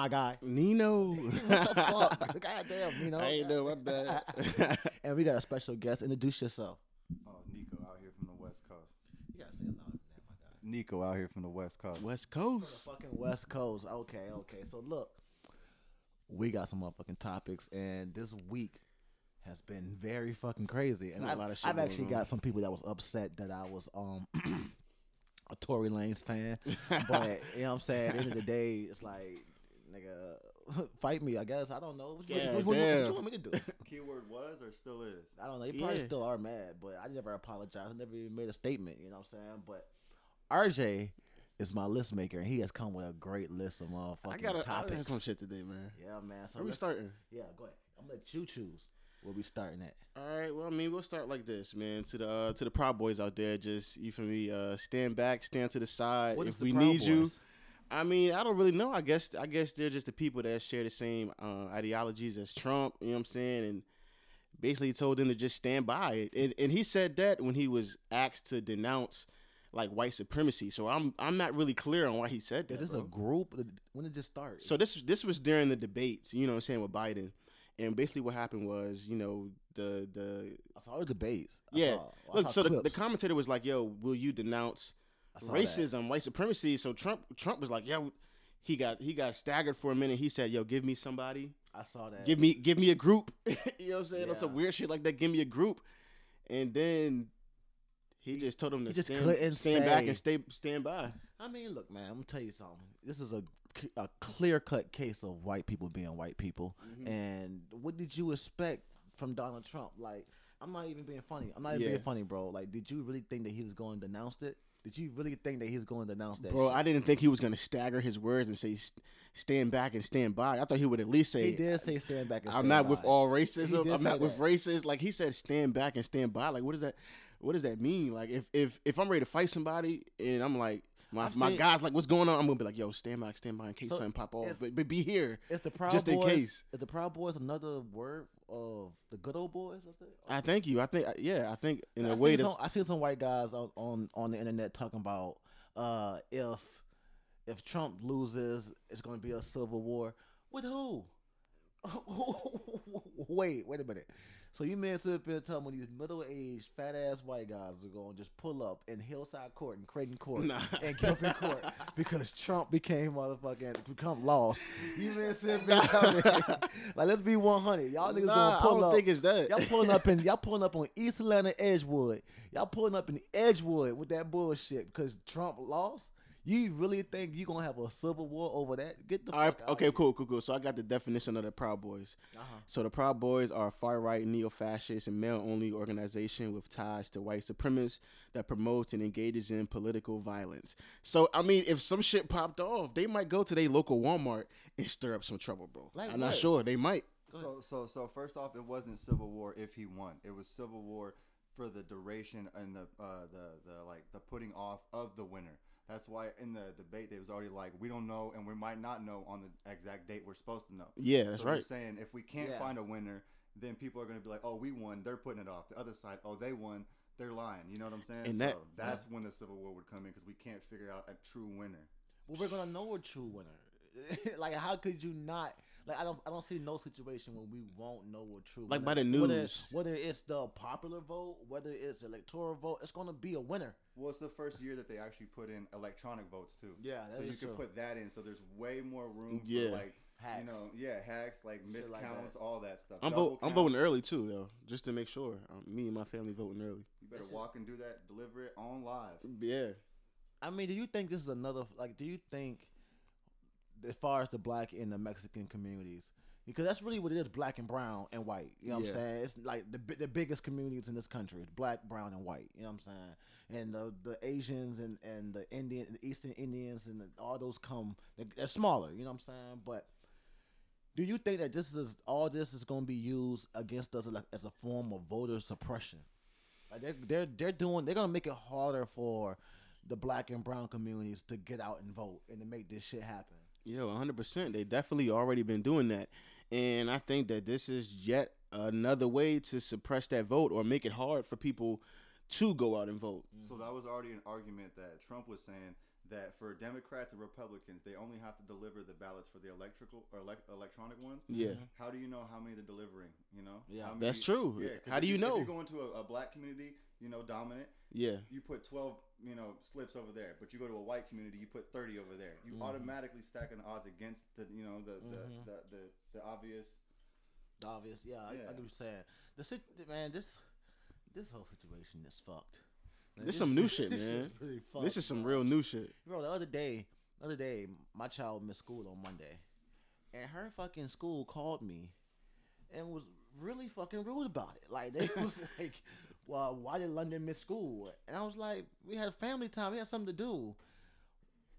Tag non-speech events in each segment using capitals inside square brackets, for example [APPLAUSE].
my guy. Nino. [LAUGHS] what the fuck? Goddamn, you know. I ain't know, my bad. [LAUGHS] and we got a special guest. Introduce yourself. Oh, Nico out here from the West Coast. You gotta say it louder than that, my guy. Nico out here from the West Coast. West The Coast. fucking West Coast. Okay, okay. So look, we got some motherfucking topics, and this week has been very fucking crazy. And A I've, lot of shit I've actually on. got some people that was upset that I was um [CLEARS THROAT] a Tory Lanez fan, [LAUGHS] but you know what I'm saying. At the end of the day, it's like nigga, [LAUGHS] fight me. I guess I don't know. What, you- Yeah, what, what- what you want me to do? [LAUGHS] Keyword was or still is. I don't know. You probably Yeah. still are mad, but I never apologized. I never even made a statement. You know what I'm saying? But RJ is my list maker, and he has come with a great list of motherfucking I got I topics. got some shit today, man. Yeah, man. So Where we starting? Yeah, go ahead. I'm gonna let you choose where we starting at. All right. Well, I mean, we'll start like this, man. To the uh, to the Proud Boys out there, just you for me, uh, stand back, stand to the side. What if we need you, Boys? I mean, I don't really know. I guess I guess they're just the people that share the same uh, ideologies as Trump. You know what I'm saying? And basically told them to just stand by it. And, and he said that when he was asked to denounce like white supremacy. So I'm I'm not really clear on why he said that. Is a group. When did it just start? So this this was during the debates, you know what I'm saying, with Biden. And basically what happened was, you know, the the I saw the debates. I yeah. saw- Look, so the, the commentator was like, "Yo, will you denounce Saw that. racism, white supremacy?" So Trump Trump was like, "Yeah." He got he got staggered for a minute. He said, "Yo, give me somebody. I saw that. Give me give me a group." [LAUGHS] you know what I'm saying? Or some weird shit like that. Give me a group. And then he just told him to just stand, couldn't stand back and stay stand by. I mean, look, man. I'm gonna tell you something. This is a a clear cut case of white people being white people. Mm-hmm. And what did you expect from Donald Trump? Like, I'm not even being funny. I'm not even Yeah. being funny, bro. Like, did you really think that he was going to denounce it? Did you really think that he was going to announce that? Bro, shit? I didn't think he was gonna stagger his words and say stand back and stand by. I thought he would at least say he did say stand back. And I'm stand not with all racism. I'm not with that. racists. Like he said, stand back and stand by. Like what does that? What does that mean? Like if if if I'm ready to fight somebody and I'm like my I've my seen- guys like what's going on? I'm gonna be like yo stand by, stand by in case So, something pop off. But but be It's the Proud Just in case. Is the Proud Boys another word of the good old boys? That's it? I thank you. I think yeah. I think in I a way some, I see some white guys on, on on the internet talking about uh, if if Trump loses, it's going to be a civil war with who? [LAUGHS] wait, wait a minute. So you mean sit up here and tell me these middle aged fat ass white guys are going to just pull up in Hillside Court and Creighton Court Nah. and Gilpin Court [LAUGHS] because Trump became motherfucking become lost? You mean sit up here and tell me like let's be one hundred. Y'all niggas nah, gonna I don't up. think it's that. Y'all pulling up in [LAUGHS] y'all pulling up on East Atlanta Edgewood. Y'all pulling up in Edgewood with that bullshit because Trump lost. You really think you gonna have a civil war over that? Get the All right, fuck out. okay, cool, cool, cool. So I got the definition of the Proud Boys. Uh-huh. So the Proud Boys are a far-right, neo-fascist, and male-only organization with ties to white supremacists that promotes and engages in political violence. So I mean, if some shit popped off, they might go to their local Walmart and stir up some trouble, bro. Like I'm not sure. They might. So so so first off, it wasn't civil war if he won. It was civil war for the duration and the uh, the the like the putting off of the winner. That's why in the debate they was already like, we don't know and we might not know on the exact date we're supposed to know. Yeah, that's so right. saying if we can't Yeah. find a winner, then people are going to be like, oh, we won. They're putting it off. The other side, oh, they won. They're lying. You know what I'm saying? And so that- that's when the civil war would come in because we can't figure out a true winner. Well, we're gonna know a true winner. [LAUGHS] like, how could you not? Like, I don't, I don't see no situation where we won't know a true. Like winner. by the Whether, news. whether it's the popular vote, whether it's electoral vote, it's gonna be a winner. Well, it's the first year that they actually put in electronic votes too. Yeah, so that you is can put that in. So there's way more room Yeah. for like Hacks. you know, yeah, hacks like Shit like miscounts, that. all that stuff. I'm vote. I'm voting early too, though, just to make sure. Um, me and my family voting early. You better That's walk and do that. Deliver it on live. Yeah. I mean, do you think this is another like? Do you think, as far as the black and the Mexican communities, because that's really what it is, black and brown and white. You know what Yeah. I'm saying? It's like the the biggest communities in this country is black, brown, and white. You know what I'm saying? And the the Asians and and the Indian, the Eastern Indians, and the, all those come. They're, they're smaller. You know what I'm saying? But do you think that this is all this is going to be used against us as a form of voter suppression? Like they're they're they're doing they're gonna make it harder for the black and brown communities to get out and vote and to make this shit happen. Yo, 100%. They definitely already been doing that. And I think that this is yet another way to suppress that vote or make it hard for people to go out and vote. So that was already an argument that Trump was saying that for Democrats and Republicans, they only have to deliver the ballots for the electrical or elec electronic ones. Yeah. How do you know how many they're delivering? You know. Yeah. How That's true. 'cause How do you If know? you go into a, a black community, you know, dominant, Yeah. you put 12 you know slips over there but you go to a white community you put 30 over there you Mm-hmm. automatically stacking the odds against the you know the the, Mhm. the, the, the obvious The obvious. Yeah, I, I Yeah. get what you're saying. The sit- man, this this whole situation is fucked. Man, This some new [LAUGHS] shit, this man. really fucked, This is some bro. real new shit. Bro, the other day, the other day, my child missed school on Monday, and her fucking school called me, and was really fucking rude about it. Like they was [LAUGHS] like, "Well, why did London miss school?" And I was like, "We had family time. We had something to do.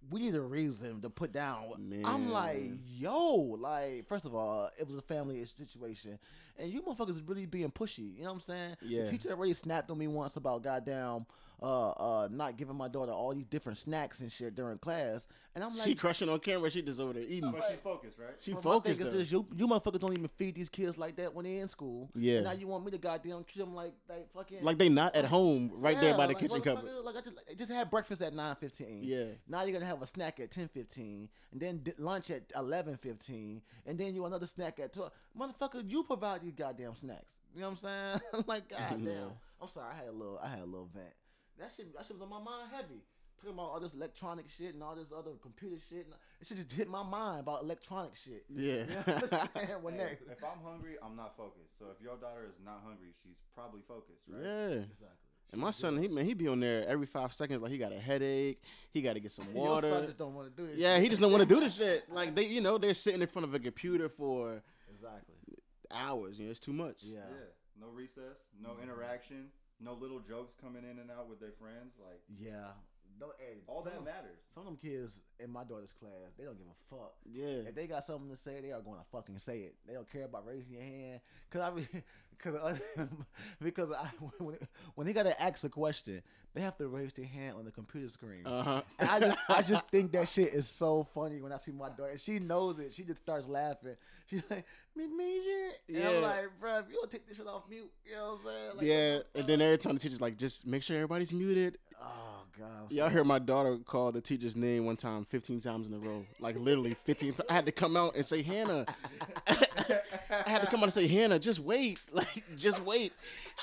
We need a reason to put down." I'm like, "Yo, like, first of all, it was a family situation, and you motherfuckers is really being pushy. You know what I'm saying? Yeah. The teacher already snapped on me once about goddamn." Uh, uh, not giving my daughter all these different snacks and shit during class, and I'm like, she crushing on camera. She just over there eating. but she's focused right She but my thing focused. is though. this, you, you motherfuckers don't even feed these kids like that when they're in school. Yeah. And now you want me to goddamn treat them like they fucking Like they not at home right there by the like, kitchen cupboard. Like I just, I just had breakfast at nine fifteen. Yeah. Now you're gonna have a snack at ten fifteen, and then di- lunch at eleven fifteen, and then you another snack at twelve. Motherfucker, you provide these goddamn snacks. You know what I'm saying? [LAUGHS] like [LAUGHS] goddamn. Yeah. I'm sorry, I had a little, I had a little vent. That shit, that shit was on my mind heavy. Talking about all this electronic shit and all this other computer shit. And it shit just hit my mind about electronic shit. Yeah. You know what I'm [LAUGHS] saying? When Hey, if I'm hungry, I'm not focused. So if your daughter is not hungry, she's probably focused, right? Yeah. Exactly. And my son, he man, he be on there every five seconds like he got a headache. He got to get some [LAUGHS] Your water. son just don't want to do this. Yeah, shit. he just don't want to do this [LAUGHS] shit. Like they, you know, they're sitting in front of a computer for Exactly. hours. You know, it's too much. Yeah. Yeah. No recess, no interaction, no little jokes coming in and out with their friends. Like Yeah. Don't, hey, all that some- matters. Some of them kids in my daughter's class, they don't give a fuck. Yeah. If they got something to say, they are going to fucking say it. They don't care about raising your hand. Cause I, re- [LAUGHS] cause uh, [LAUGHS] because I, [LAUGHS] when, when they gotta ask a question, they have to raise their hand on the computer screen. Uh huh. And I just, I just [LAUGHS] think that shit is so funny when I see my daughter. And she knows it. She just starts laughing. She's like, "Miss Major," and Yeah. I'm like, "Bro, if you don't take this shit off mute, you know what I'm saying?" Like, yeah. And then every time the teacher's like, just make sure everybody's muted. oh god, Y'all heard my daughter call the teacher's name one time 15 times in a row. Like literally 15 times. I had to come out and say, Hannah. I had to come out and say, Hannah, just wait. Like, just wait.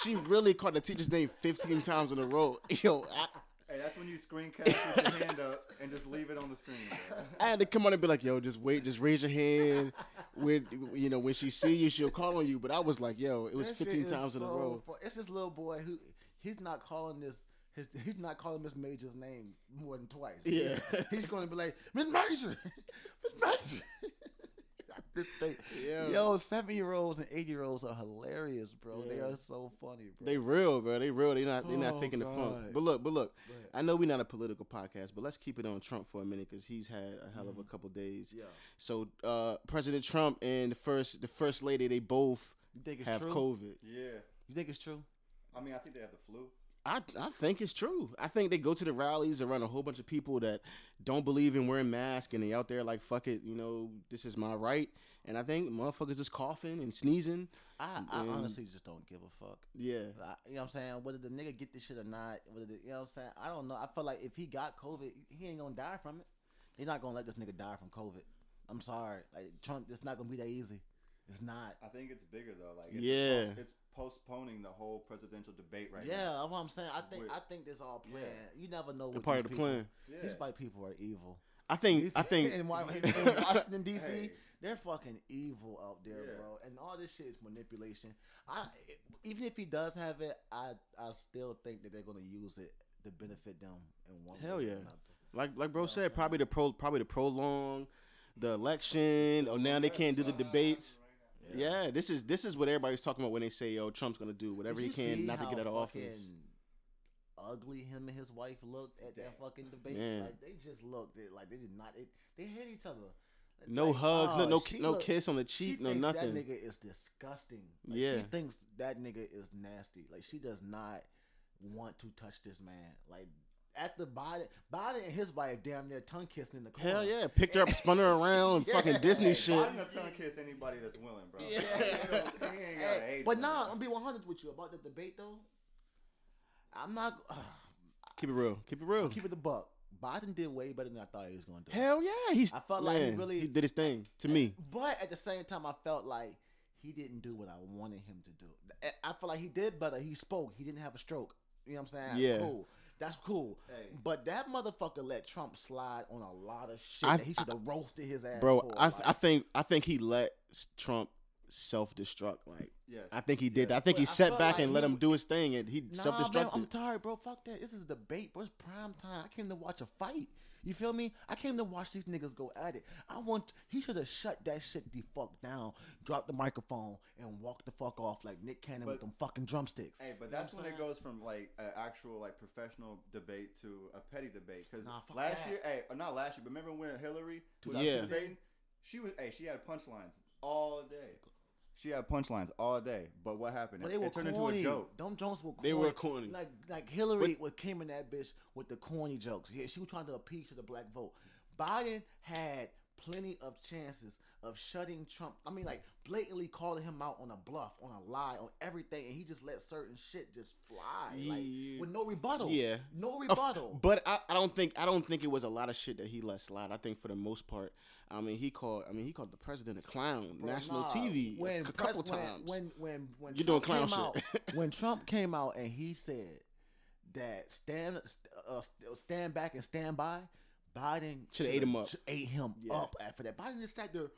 She really called the teacher's name 15 times in a row. [LAUGHS] Yo, I, Hey, that's when you screencast with your hand up and just leave it on the screen. bro. I had to come on and be like, yo, just wait, just raise your hand. When you know, when she see you, she'll call on you. But I was like, yo, it was That 15 is times in a row. fu- It's this little boy who he's not calling this. His, he's not calling Miss Major's name more than twice. Yeah. he's going to be like Miss Major, [LAUGHS] Miss Major. This thing, Yeah. yo, seven year olds and eight year olds are hilarious, bro. They are so funny, bro. They real, bro. They real. They not. They not Oh, thinking the funk. But look, but look. Go ahead. I know we're not a political podcast, but let's keep it on Trump for a minute because he's had a hell of a couple days. yeah, So uh, President Trump and the first the first lady, they both you think it's have true? COVID. Yeah. You think it's true? I mean, I think they have the flu. I I think it's true. I think they go to the rallies around a whole bunch of people that don't believe in wearing masks and they out there like fuck it, you know, this is my right. And I think motherfuckers is coughing and sneezing. I, I And- honestly just don't give a fuck. Yeah. I, you know what I'm saying? Whether the nigga get this shit or not, whether the, you know what I'm saying? I don't know. I feel like if he got COVID, he ain't gonna die from it. They're not gonna let this nigga die from COVID. I'm sorry. Like Trump, it's not gonna be that easy. It's not. I think it's bigger though. Like it's Yeah. post- it's postponing the whole presidential debate right now. yeah, now. that's what I'm saying. I think With- I think this all planned. Yeah. You never know. What part of the people- plan. Yeah. These white people are evil. I think I think in, Wa- in [LAUGHS] Washington D.C. Hey. They're fucking evil out there, Yeah. bro. And all this shit is manipulation. I even if he does have it, I I still think that they're gonna use it to benefit them in one Hell way yeah. another. like like bro what I'm said, probably the pro probably to prolong the election. Oh, now they can't do the debates. Yeah, this is this is what everybody's talking about when they say, "Yo, Trump's gonna do whatever he can not to get out of office." Ugly him and his wife looked at that fucking debate. Man. Like they just looked at like they did not. It, they hate each other. No Like, hugs, no oh, no no look- kiss on the cheek, no nothing. That nigga is disgusting. Like, Yeah. she thinks that nigga is nasty. Like she does not want to touch this man. Like after Biden, Biden and his wife damn near tongue kissing in the corner. Hell yeah, picked her up, spun her around, [LAUGHS] fucking Disney Hey, shit. Biden a tongue kiss anybody that's willing, bro. Yeah. He ain't Hey, age but limit. nah, I'm gonna be 100 with you about the debate though. I'm not. [SIGHS] Keep it real. Keep it real. keep it the buck. Biden did way better than I thought he was gonna do. Hell yeah, he's. I felt like he really- he did his thing to me. But at the same time, I felt like he didn't do what I wanted him to do. I- I feel like he did better. He spoke. He didn't have a stroke. You know what I'm saying? Yeah. Cool. That's cool. Hey. But that motherfucker let Trump slide on a lot of shit I- that he should have roasted his ass Bro, for. I like- I think I think he let Trump self destruct. Like Yes. I think he did. Yes. I think he But I sat back like and let him do his thing, and he Nah, self destructed. I'm tired, bro. Fuck that. This is debate, bro. It's prime time. I came to watch a fight. You feel me? I came to watch these niggas go at it. I want. He should have shut that shit the fuck down, dropped the microphone, and walked the fuck off like Nick Cannon with them fucking drumsticks. Hey, but You that's when it goes from like an actual like professional debate to a petty debate. Because Nah, last that. year, hey, or not last year, but remember when Hillary was Yeah. yeah. debating? She was, hey, she had punchlines all day. She had punchlines all day. But what happened? But It, they were it turned corny. into a joke. Them Jones were corny. They were corny. Like like Hillary was came in that bitch with the corny jokes. Yeah, she was trying to appease to the black vote. Biden had plenty of chances of shutting Trump. I mean, like blatantly calling him out on a bluff, on a lie, on everything, and he just let certain shit just fly, like Yeah. with no rebuttal. Yeah. no rebuttal. But I, I don't think I don't think it was a lot of shit that he let slide. I think for the most part, I mean he called I mean he called the president a clown, Bro, national nah, TV when a couple when- times. When when when You're doing clown shit. out, [LAUGHS] when Trump came out and he said that stand uh, stand back and stand by, Biden Shoulda ate him up. Ate him Yeah. up after that. Biden just sat there.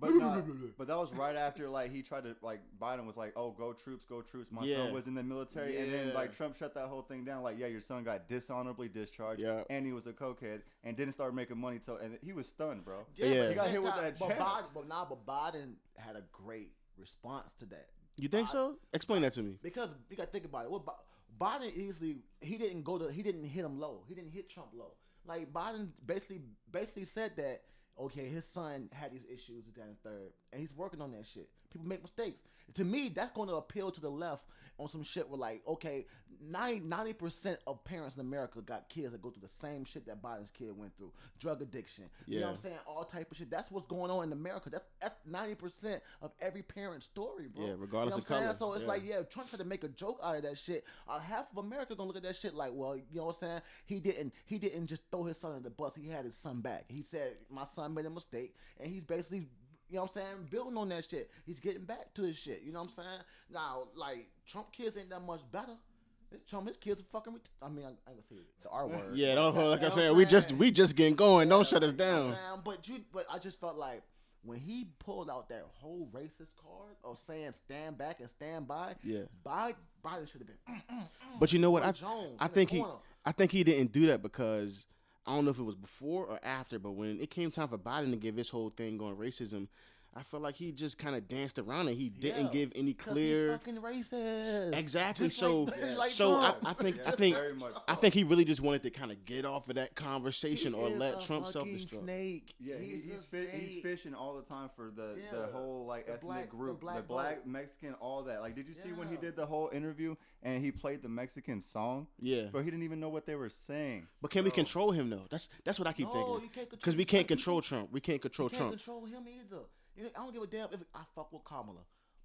But not, but that was right after like he tried to like Biden was like, "Oh, go troops, go troops." My Yeah. son was in the military, and then like Trump shut that whole thing down. Like, yeah, your son got dishonorably discharged, Yeah. and he was a cokehead, and didn't start making money till, and he was stunned, bro. Yeah, Yeah. He got the hit with that But jab. Biden, but nah, but Biden had a great response to that. you think so? Explain that to me. Because you got to think about it. What Bi- Biden easily he didn't go to he didn't hit him low. He didn't hit Trump low. Like Biden basically basically said that okay, his son had these issues that and third, and he's working on that shit. People make mistakes. To me, that's going to appeal to the left on some shit where like okay, 90 percent of parents in America got kids that go through the same shit that Biden's kid went through, drug addiction. You know what I'm saying? All type of shit. That's what's going on in America. That's that's 90 percent of every parent's story, bro. Yeah, regardless you know of what I'm saying? color. So it's Yeah. like, yeah, Trump tried to make a joke out of that shit. Uh, half of America gonna look at that shit like, well, you know what I'm saying? He didn't, he didn't just throw his son in the bus. He had his son back. He said, my son made a mistake, and he's basically, you know what I'm saying, building on that shit. He's getting back to his shit. You know what I'm saying? Now, like Trump kids ain't that much better. This Trump, his kids are fucking. Ret- I mean, I, I ain't gonna say the R word. [LAUGHS] Yeah, don't like I You know what said, we just we just getting going. Don't shut us down. But you, but I just felt like when he pulled out that whole racist card of saying stand back and stand by, Yeah. Biden, Biden should have been. mm, mm, mm. But you know what? I Jones I think he corner. I think he didn't do that because I don't know if it was before or after, but when it came time for Biden to give his whole thing on racism, I felt like he just kind of danced around it. He didn't Yeah, give any clear. He's fucking racist. Exactly. Just So, like- just like so I, I think I think very much I think he really just wanted to kind of get off of that conversation He or let Trump self destruct. Snake. Yeah, he's he's, he's, a fi- he's fishing all the time for the Yeah, the whole like the ethnic black- the group, black the black. Mexican, all that. Like, did you see when he did the whole interview and he played the Mexican song? Yeah. But he didn't even know what they were saying. But can we control him though? That's that's what I keep No, thinking. Because we can't can't control Trump. We can't control You can't Trump. control him either. You know, I don't give a damn if I fuck with Kamala.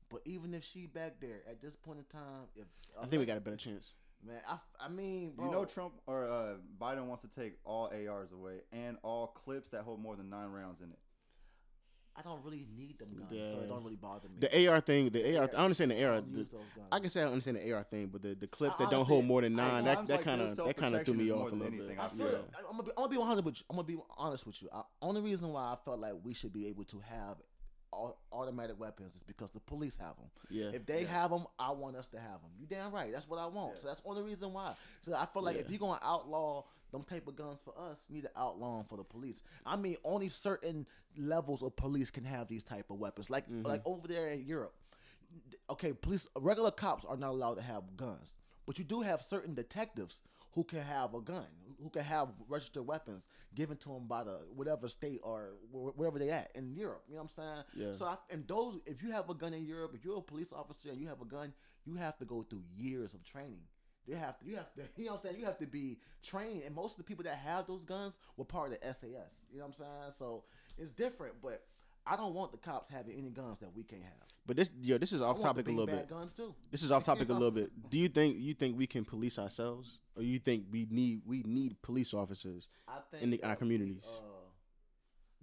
But even if she back there at this point in time, if I think we got a better chance. man, I, I mean, bro, You know, Trump or uh, Biden wants to take all ARs away and all clips that hold more than nine rounds in it. I don't really need them guns, so it don't really bother me. The AR thing, the AR. I understand the AR. don't The, use those guns. I can say I understand the AR thing, but the, the clips I that don't hold more than nine, that that like kind of that kind of threw me off a little anything. bit. I I feel. feel Yeah. I'm gonna be. I'm gonna be 100 with you. I'm gonna be honest with you. I, only reason why I felt like we should be able to have au- automatic weapons is because the police have them. Yeah. If they Yes. have them, I want us to have them. You damn right. That's what I want. So that's the only reason why. So I feel like if you're gonna outlaw them type of guns for us, you need to outlaw them for the police. I mean, only certain levels of police can have these type of weapons. Like Mm-hmm. like over there in Europe. Okay, police regular cops are not allowed to have guns, but you do have certain detectives who can have a gun, who can have registered weapons given to them by the whatever state or wherever they at in Europe. You know what I'm saying? Yeah. So I, and those, if you have a gun in Europe, if you're a police officer and you have a gun, you have to go through years of training They have to. You have to. [LAUGHS] You know what I'm saying. You have to be trained, and most of the people that have those guns were part of the SAS. You know what I'm saying? So it's different, but. I don't want the cops having any guns that we can't have. But this, yo, this is off topic a little bit. Guns too. This is off [LAUGHS] topic a little bit. Do you think you think we can police ourselves, or you think we need we need police officers? In the- our that we, communities. uh,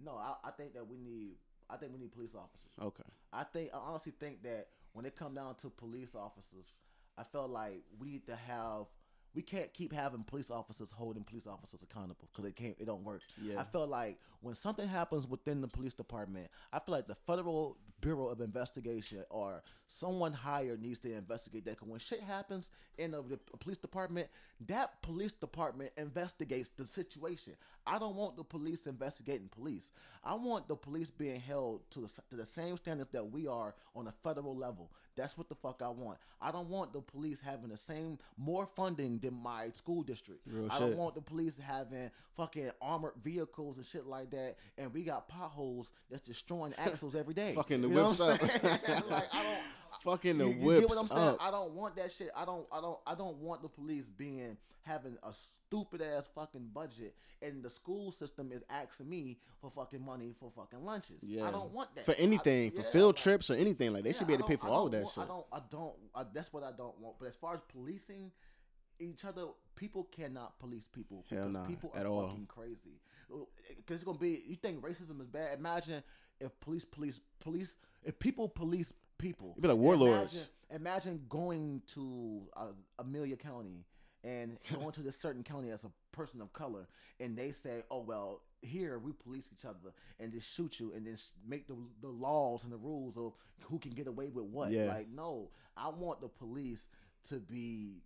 no, I, I think that we need. I think we need police officers. Okay. I think I honestly think that when it come down to police officers, I felt like we need to have. We can't keep having police officers holding police officers accountable because it can't. It don't work. Yeah. I feel like when something happens within the police department, I feel like the Federal Bureau of Investigation or someone higher needs to investigate that. Because when shit happens in the, the police department, that police department investigates the situation. I don't want the police investigating police. I want the police being held to the, to the same standards that we are on a federal level. That's what the fuck I want. I don't want the police having the same more funding than my school district. Real I shit. don't want the police having fucking armored vehicles and shit like that, and we got potholes that's destroying axles every day. Fucking the You know whips [LAUGHS] up. like I don't. Fucking the you, you whips get what I'm saying? up. I don't want that shit. I don't. I don't. I don't want the police being having a stupid ass fucking budget, and the school system is asking me for fucking money for fucking lunches. Yeah. I don't want that for I- anything, for yeah, field like- trips or anything like they yeah, should be able to pay for all of that want- shit. I don't. I don't. I, that's what I don't want. But as far as policing each other, people cannot police people Hell because nah, people are at all. fucking crazy. Because it's gonna be. You think racism is bad? Imagine if police, police, police. If people police people, It'd be like warlords. Imagine, imagine going to uh, Amelia County and going to this certain county as a person of color, and they say, "Oh well, here we police each other and just shoot you, and then sh- make the the laws and the rules of who can get away with what." Yeah. Like, no, I want the police to be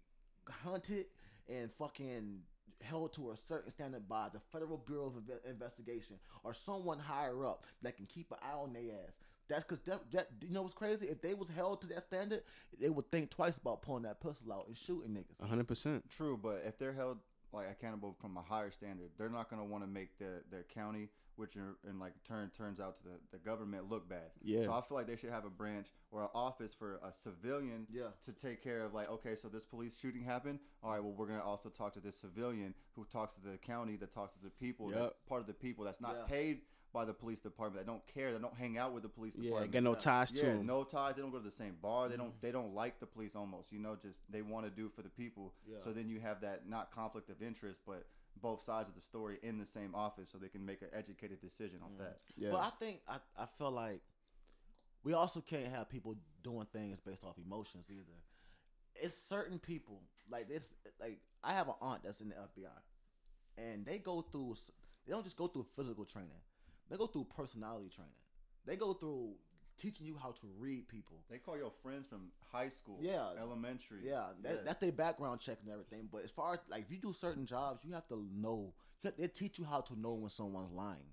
hunted and fucking held to a certain standard by the Federal Bureau of Investigation or someone higher up that can keep an eye on their ass. That's because that, that you know what's crazy? If they was held to that standard, they would think twice about pulling that pistol out and shooting niggas. hundred percent. True, but if they're held like accountable from a higher standard, they're not gonna want to make the the county, which in, in like turn turns out to the, the government look bad. Yeah. So I feel like they should have a branch or an office for a civilian Yeah. to take care of like, okay, so this police shooting happened. All right, well we're gonna also talk to this civilian who talks to the county, that talks to the people, Yep. that's part of the people that's not Yeah. paid by the police department, They don't care, They don't hang out with the police department. Yeah, department. got no ties to Yeah, 'em. no ties. They don't go to the same bar. They don't. Mm-hmm. They don't like the police almost. You know, just they want to do for the people. Yeah. So then you have that not conflict of interest, but both sides of the story in the same office, so they can make an educated decision off mm. that. Yeah. But I think I, I feel like we also can't have people doing things based off emotions either. It's certain people like this. Like I have an aunt that's in the FBI, and they go through. They don't just go through physical training. They go through personality training. They go through teaching you how to read people. They call your friends from high school, Yeah. elementary. Yeah, that, Yes. that's their background check and everything. But as far as like if you do certain jobs, you have to know. have- They teach you how to know when someone's lying.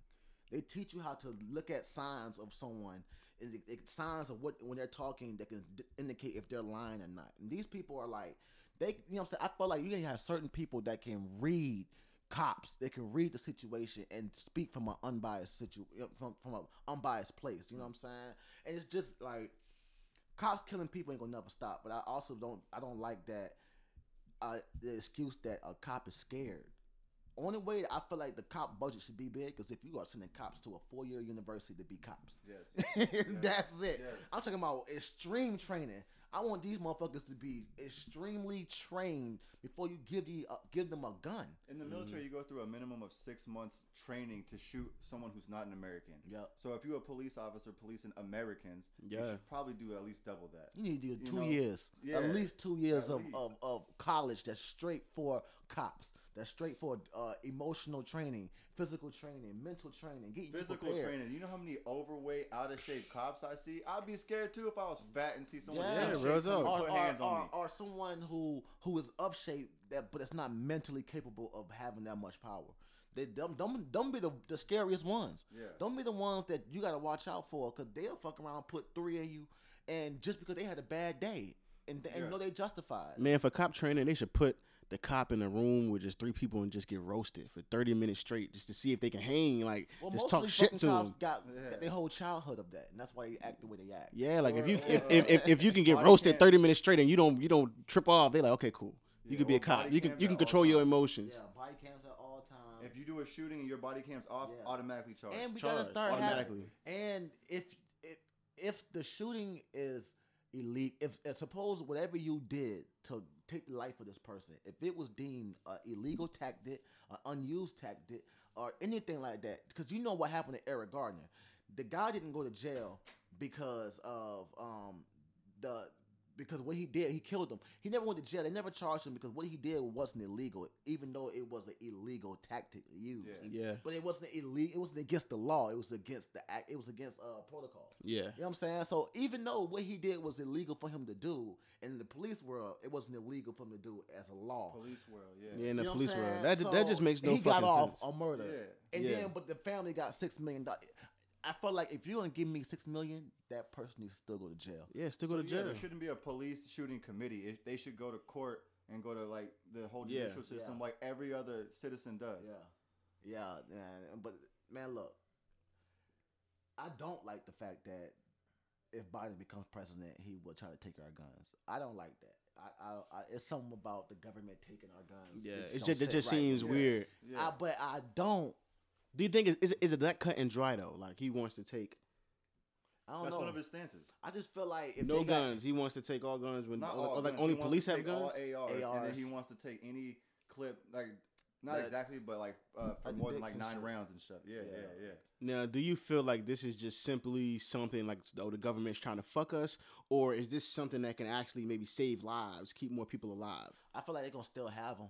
They teach you how to look at signs of someone and the, the signs of what when they're talking that can d- indicate if they're lying or not. And these people are like they, you know, what I'm saying. I feel like you have certain people that can read cops. They can read the situation and speak from an unbiased situ from from an unbiased place. You know what I'm saying? And it's just like cops killing people ain't gonna never stop. But I also don't I don't like that uh, the excuse that a cop is scared. Only way I feel like the cop budget should be big because if you are sending cops to a four year university to be cops, [LAUGHS] Yes. that's it. Yes. I'm talking about extreme training. I want these motherfuckers to be extremely trained before you give the uh, give them a gun. In the military, you go through a minimum of six months training to shoot someone who's not an American. Yep. So if you're a police officer policing Americans, you Yeah. should probably do at least double that. You need to do You two know, years, yeah, at least two years at of, least. of, of college that's straight for cops. That's straight for uh, emotional training, physical training, mental training, getting you Physical prepared. training. You know how many overweight, out of shape cops I see? I'd be scared too if I was fat and see someone Yeah, in shape real talk. and or, put or, hands on or, me. or someone who who is of shape that but it's not mentally capable of having that much power. They don't don't, them, them be the, the scariest ones. Yeah. Don't be the ones that you gotta watch out for because they'll fuck around and put three in you, and just because they had a bad day and, and Yeah. know they justified. Man, for cop training, they should put the cop in the room with just three people and just get roasted for thirty minutes straight, just to see if they can hang. Like, Well, just talk shit to them. got, Yeah. got their whole childhood of that, and that's why they act the way they act. Yeah, like if you or, if, if, if, if you can get [LAUGHS] roasted thirty minutes straight and you don't you don't trip off, they're like okay cool. You You could be a cop. You can you can control your emotions. Yeah, body cams at all times. If you do a shooting and your body cam's off, Yeah. automatically charged. and we gotta Charged start having, automatically. and if if if the shooting is illegal, if, if suppose whatever you did to take the life of this person, if it was deemed an illegal tactic, an unused tactic, or anything like that, because you know what happened to Eric Gardner, the guy didn't go to jail because of um the because what he did, he killed them. He never went to jail. They never charged him because what he did wasn't illegal, even though it was an illegal tactic used. Yeah. Yeah. But it wasn't illegal. It wasn't against the law. It was against the act. It was against uh, protocol. Yeah. You know what I'm saying? So even though what he did was illegal for him to do in the police world, it wasn't illegal for him to do as a law. Police world, yeah. Yeah, in the You know police world. saying? That that just makes no sense. He got off sense. on murder, Yeah. and Yeah. then but the family got six million dollars. I felt like if you're gonna give me six million, that person needs to still go to jail. Yeah, still So, go to yeah, jail. there shouldn't be a police shooting committee. It, they should go to court and go to like the whole Yeah. judicial system, Yeah. like every other citizen does. Yeah, yeah, man. But man, look, I don't like the fact that if Biden becomes president, he will try to take our guns. I don't like that. I, I, I it's something about the government taking our guns. yeah, It it's don't just it just right seems with weird. Yeah. I, but I don't. Do you think is, is it- is it that cut and dry though? Like he wants to take I don't That's know. one of his stances. I just feel like if no they got- guns. He wants to take all guns when Not or, all or, like guns. only He wants police to have take guns. All ARs, and then he wants to take any clip, like not That- exactly, but like uh, for Like more than like nine shit. rounds and stuff. Yeah, yeah, Yeah. yeah. Now, do you feel like this is just simply something like oh the government's trying to fuck us, or is this something that can actually maybe save lives, keep more people alive? I feel like they're gonna still have them.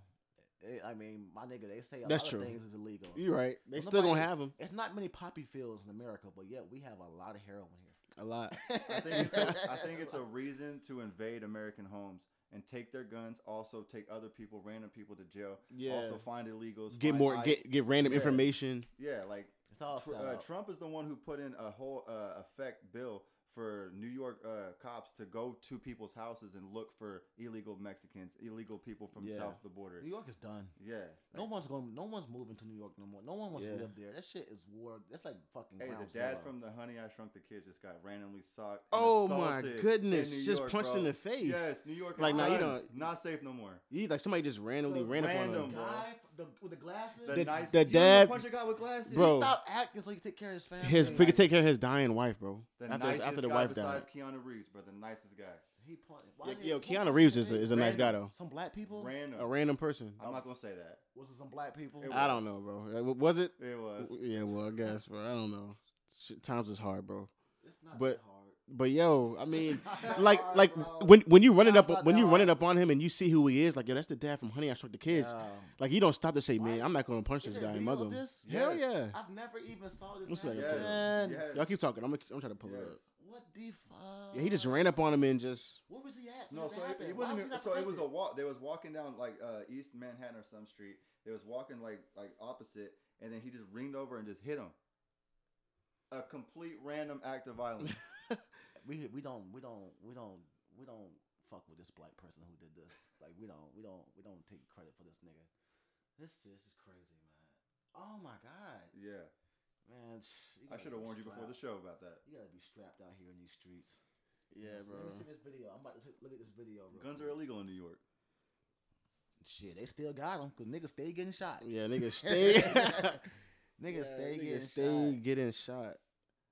I mean, my nigga, they say a That's lot true. of things is illegal. You're right. They Well, still gonna have them It's not many poppy fields in America, but yet we have a lot of heroin here. a lot. [LAUGHS] I think it's a, I think it's a [LAUGHS] reason to invade American homes and take their guns. Also, take other people, random people to jail. Yeah. Also, find illegals. Get find more ICE. get get random Yeah. information. Yeah, like It's all Tr- uh. Trump is the one who put in a whole uh, effect bill for New York uh, cops to go to people's houses and look for illegal Mexicans, illegal people from Yeah. south of the border. New York is done. Yeah. No one's going. No one's moving to New York no more. No one wants Yeah. to live there. That shit is war. That's like fucking. Hey, the dad zero. from the Honey I Shrunk the Kids just got randomly socked. Oh my goodness, in New just York, punched bro. in the face. Yes, New York. Like, now nah, you done. don't- not safe no more. You like somebody just randomly The ran up on random, him. bro. Guy f- the, with the glasses. The, The- nice. the you don't dad- punch a guy with glasses, Bro. Stop acting so you can take care of his family. His the he could take care of his dying wife, bro. The after nicest after the guy wife besides died. Keanu Reeves, bro. The nicest guy. He punched. Why Yo, did- Keanu Reeves is a, is a nice guy though. Some black people. Random. A random person. I'm not gonna say that. Was it some black people? It I don't know, bro. Uh, Was it? It was. Yeah, well, I guess, bro. I don't know. Shit, times is hard, bro. It's not But- that hard. But yo, I mean, It's not that like like when when you running up when you running up on him and you see who he is, like yo, that's the dad from Honey I Shrunk the Kids. Yeah. Like you don't stop to say, Why- man, I'm not gonna punch Is this guy and video mother of him. this? Hell Yes. yeah. I've never even saw this. One second, happen. Yes. Man, yes. y'all keep talking. I'm gonna I'm trying to pull it Yes. up. What the fuck? Yeah, he just ran up on him and just Where was he at? No, so it, it wasn't. was so it was a walk. They was walking down like uh, East Manhattan or some street. They was walking like like opposite, and then he just leaned over and just hit him. A complete random act of violence. [LAUGHS] we we don't we don't we don't we don't fuck with this black person who did this. Like we don't we don't we don't take credit for this nigga. This this is crazy, man. Oh my god, yeah, man. sh- I should have warned you before the show about that. You gotta be strapped out here in these streets. yeah, Let's- bro. Let me see this video. I'm about to look at this video. Guns quick. are illegal in New York. Shit, they still got them because niggas stay getting shot. Yeah, niggas [LAUGHS] stay. niggas [LAUGHS] Yeah, stay niggas getting stay shot. getting shot.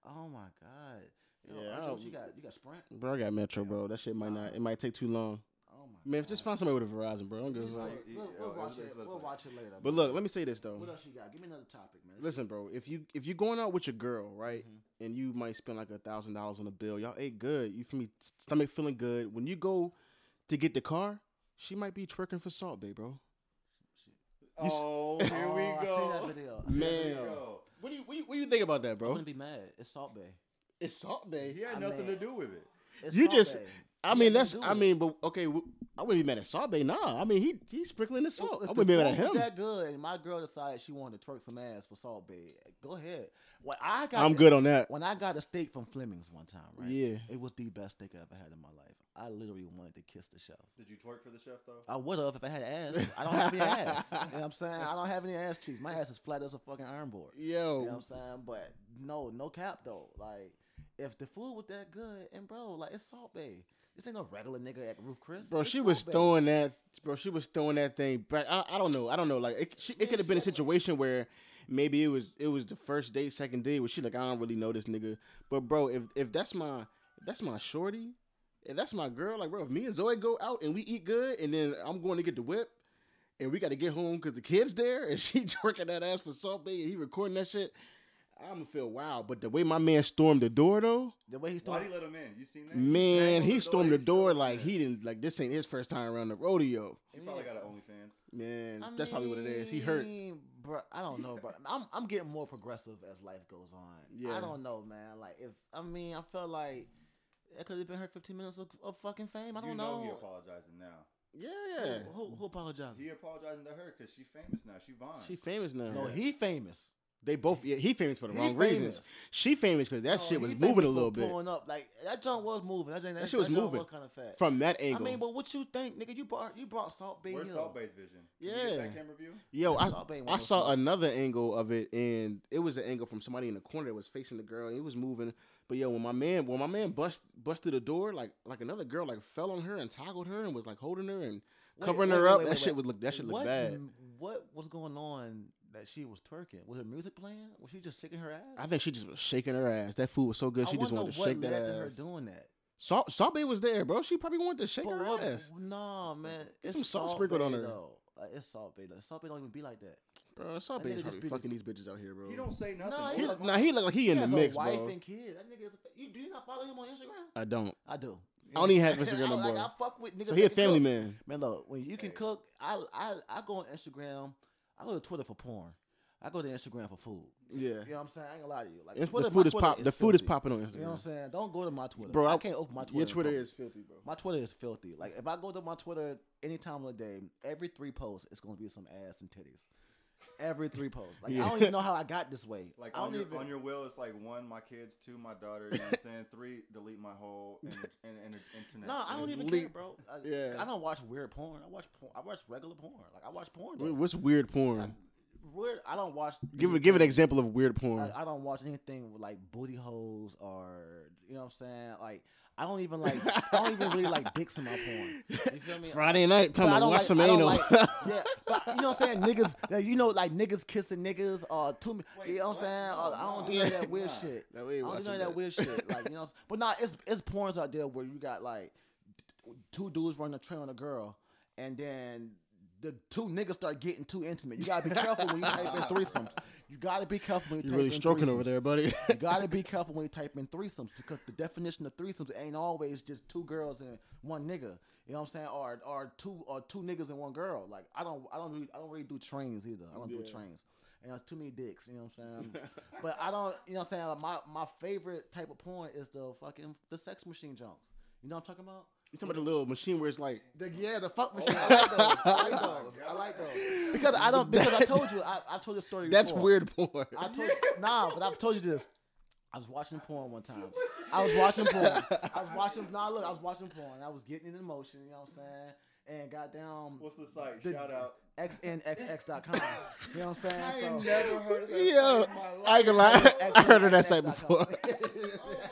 Oh my god. Yo, Yeah, Archie, I what you got? You got Sprint? Bro, I got Metro, bro. That shit might not. It might take too long. Oh my. Man, god. just find somebody with a Verizon, bro. I don't give a Just fuck. like- We'll, we'll watch was- it. it We'll watch it later. But man. look, let me say this though. What else you got? Give me another topic, man. Listen, bro. If you if you're going out with your girl, right, Mhm. and you might spend like a thousand dollars on a bill, y'all ate good. You feel me? Stomach feeling good. When you go to get the car, she might be twerking for Salt Bae, bro. You s- Oh, [LAUGHS] here we Oh, I go. seen that video. I seen that Man. Here we video. What do you what do you, what do you think about that, bro? I'm gonna be mad. It's Salt Bae. It's Salt Bae. He had I nothing mean- to do with it. It's You Salt just- Bae. I mean, that's. I mean, but okay, I wouldn't be mad at Salt Bae. Nah, I mean, he he's sprinkling the salt. if I the wouldn't be mad at food him. that good, and my girl decided she wanted to twerk some ass for Salt Bae. Go ahead. When I got I'm good on that. When I got a steak from Fleming's one time, right? Yeah. It was the best steak I ever had in my life. I literally wanted to kiss the chef. Did you twerk for the chef though? I would have if I had ass. I don't have any ass. [LAUGHS] You know what I'm saying? I don't have any ass cheeks. My ass is flat as a fucking iron board. You know what I'm saying? But no, no cap though. Like, if the food was that good, and bro, like it's Salt Bae. This ain't no regular nigga at Ruth's Chris. Bro, It's she was Salt Bae. throwing that. Bro, she was throwing that thing back. I, I don't know. I don't know. Like it, she, it Man, could have been a situation where maybe it was it was the first date, second date, where she like I don't really know this nigga. But bro, if if that's my if that's my shorty, if that's my girl, like bro, if me and Zoe go out and we eat good, and then I'm going to get the whip, and we got to get home because the kid's there, and [LAUGHS] she twerking that ass for Salt Bae, and he recording that shit. I'm gonna feel wild, but the way my man stormed the door though, The way he's Why throwing. do let him in? You seen that? man, banged he stormed the still door let him like he didn't like this ain't his first time around the rodeo. He probably got an OnlyFans. Man, I that's probably what it is. He hurt. mean, Bro, I don't know, bro. I'm I'm getting more progressive as life goes on. Yeah. I don't know, man. Like if I mean, I felt like it could have been her 15 minutes of, of fucking fame. I don't you know. know he apologizing now. Yeah, yeah. Who, who, who apologized? He apologizing to her because she famous now. She Vaughn. She famous now. No, he famous. They both. Yeah, he famous for the He wrong famous. reasons. She famous because that No, shit was moving a little bit Pulling up like that junk was moving. That, that, shit was junk moving. kind of fat. from that angle. I mean, but what you think, nigga? You brought you brought Salt Bae Where's Hill. Salt Bae's vision? Can you Yeah. get that camera view. Yo, I, I saw another angle of it, and it was an angle from somebody in the corner that was facing the girl, and he was moving. But yo, when my man, when my man bust busted the door, like like another girl like fell on her and toggled her and was like holding her and Wait, covering wait, her wait, up. wait, that wait, shit wait. would look. That shit look what, bad. What was going on that she was twerking? Was her music playing? Was she just shaking her ass? I think she just was shaking her ass. That food was so good. I She just wanted to what shake that led to her ass. doing that. Salt, Salt Bae was there, bro. She probably wanted to shake But her what? ass. Nah, man. Get It's some salt Salt sprinkled on her. Though. Like, it's Salt Bae. Though. Salt Bae don't even be like that. Bro, Salt That Bay is just probably be the- fucking these bitches out here, bro. He don't say nothing. Nah, he He's, look- nah, he look like he in He the has mix, a wife bro. and kid. That nigga is. A, you do you not follow him on Instagram? I don't. I do. I don't even have [LAUGHS] Instagram I, no like. I fuck with niggas. So he a family cook. man. Man, look, when you can Hey. cook, I, I I go on Instagram. I go to Twitter for porn. I go to Instagram for food. Yeah. You know what I'm saying? I ain't gonna lie to you. Like Twitter, the food is pop. The food is popping on Instagram. You know what I'm saying? Don't go to my Twitter, Bro, I, I- can't open my Twitter. Your Twitter is filthy, bro. My Twitter is filthy. Like if I go to my Twitter any time of the day, every three posts it's gonna be some ass and titties. Every three posts. Like Yeah. I don't even know how I got this way. Like I on don't your, even. on your will, it's like one, my kids, two, my daughter. You know what I'm saying? [LAUGHS] Three, delete my whole and, and, and, internet. no, I don't even Le- care, bro. I, Yeah. I don't watch weird porn. I watch porn. I watch regular porn. Like I watch porn. Wha- Though. What's weird porn? Like, weird. I don't watch. Give it. Give an example of weird porn. I, I don't watch anything with like booty holes or you know what I'm saying. Like I don't even like. I don't even really like dicks in my porn. You feel me? Friday night, time to watch some anal. like- yeah, but you know what I'm saying? Niggas, you know, like niggas kissing niggas or two. Wait, you know what I'm saying? Or I don't do of that weird Nah. shit. I don't do none of that that. weird shit. Like you know, what but nah, it's it's porns out there where you got like two dudes running a train on a girl, and then the two niggas start getting too intimate. You gotta be careful when you type in [LAUGHS] threesomes. You gotta be careful when you You're really in stroking over there, buddy. You gotta be careful when you type in threesomes because the definition of threesomes ain't always just two girls and one nigga. You know what I'm saying? Or or two or two niggas and one girl. Like I don't I don't really I don't really do trains either. I don't do trains. And it's too many dicks, you know what I'm saying? but I don't you know what I'm saying? My my favorite type of porn is the fucking the sex machine junks. You know what I'm talking about? You talking about the little machine where it's like The, yeah, the fuck machine. Oh I like those. I like those. I like those. Because I don't because I told you I, I've told this story that's before. weird porn. I told nah, but I've told you this. I was watching porn one time. I was watching porn. I was watching. Nah, look, I was watching porn. I was getting in emotion. You know what I'm saying? And goddamn, What's the site? The- Shout out. xnxx.com. You know what I'm saying? [LAUGHS] I So- ain't never heard of that Yo, site in my life. I ain't gonna lie. I heard of that site before. [LAUGHS] Oh my god.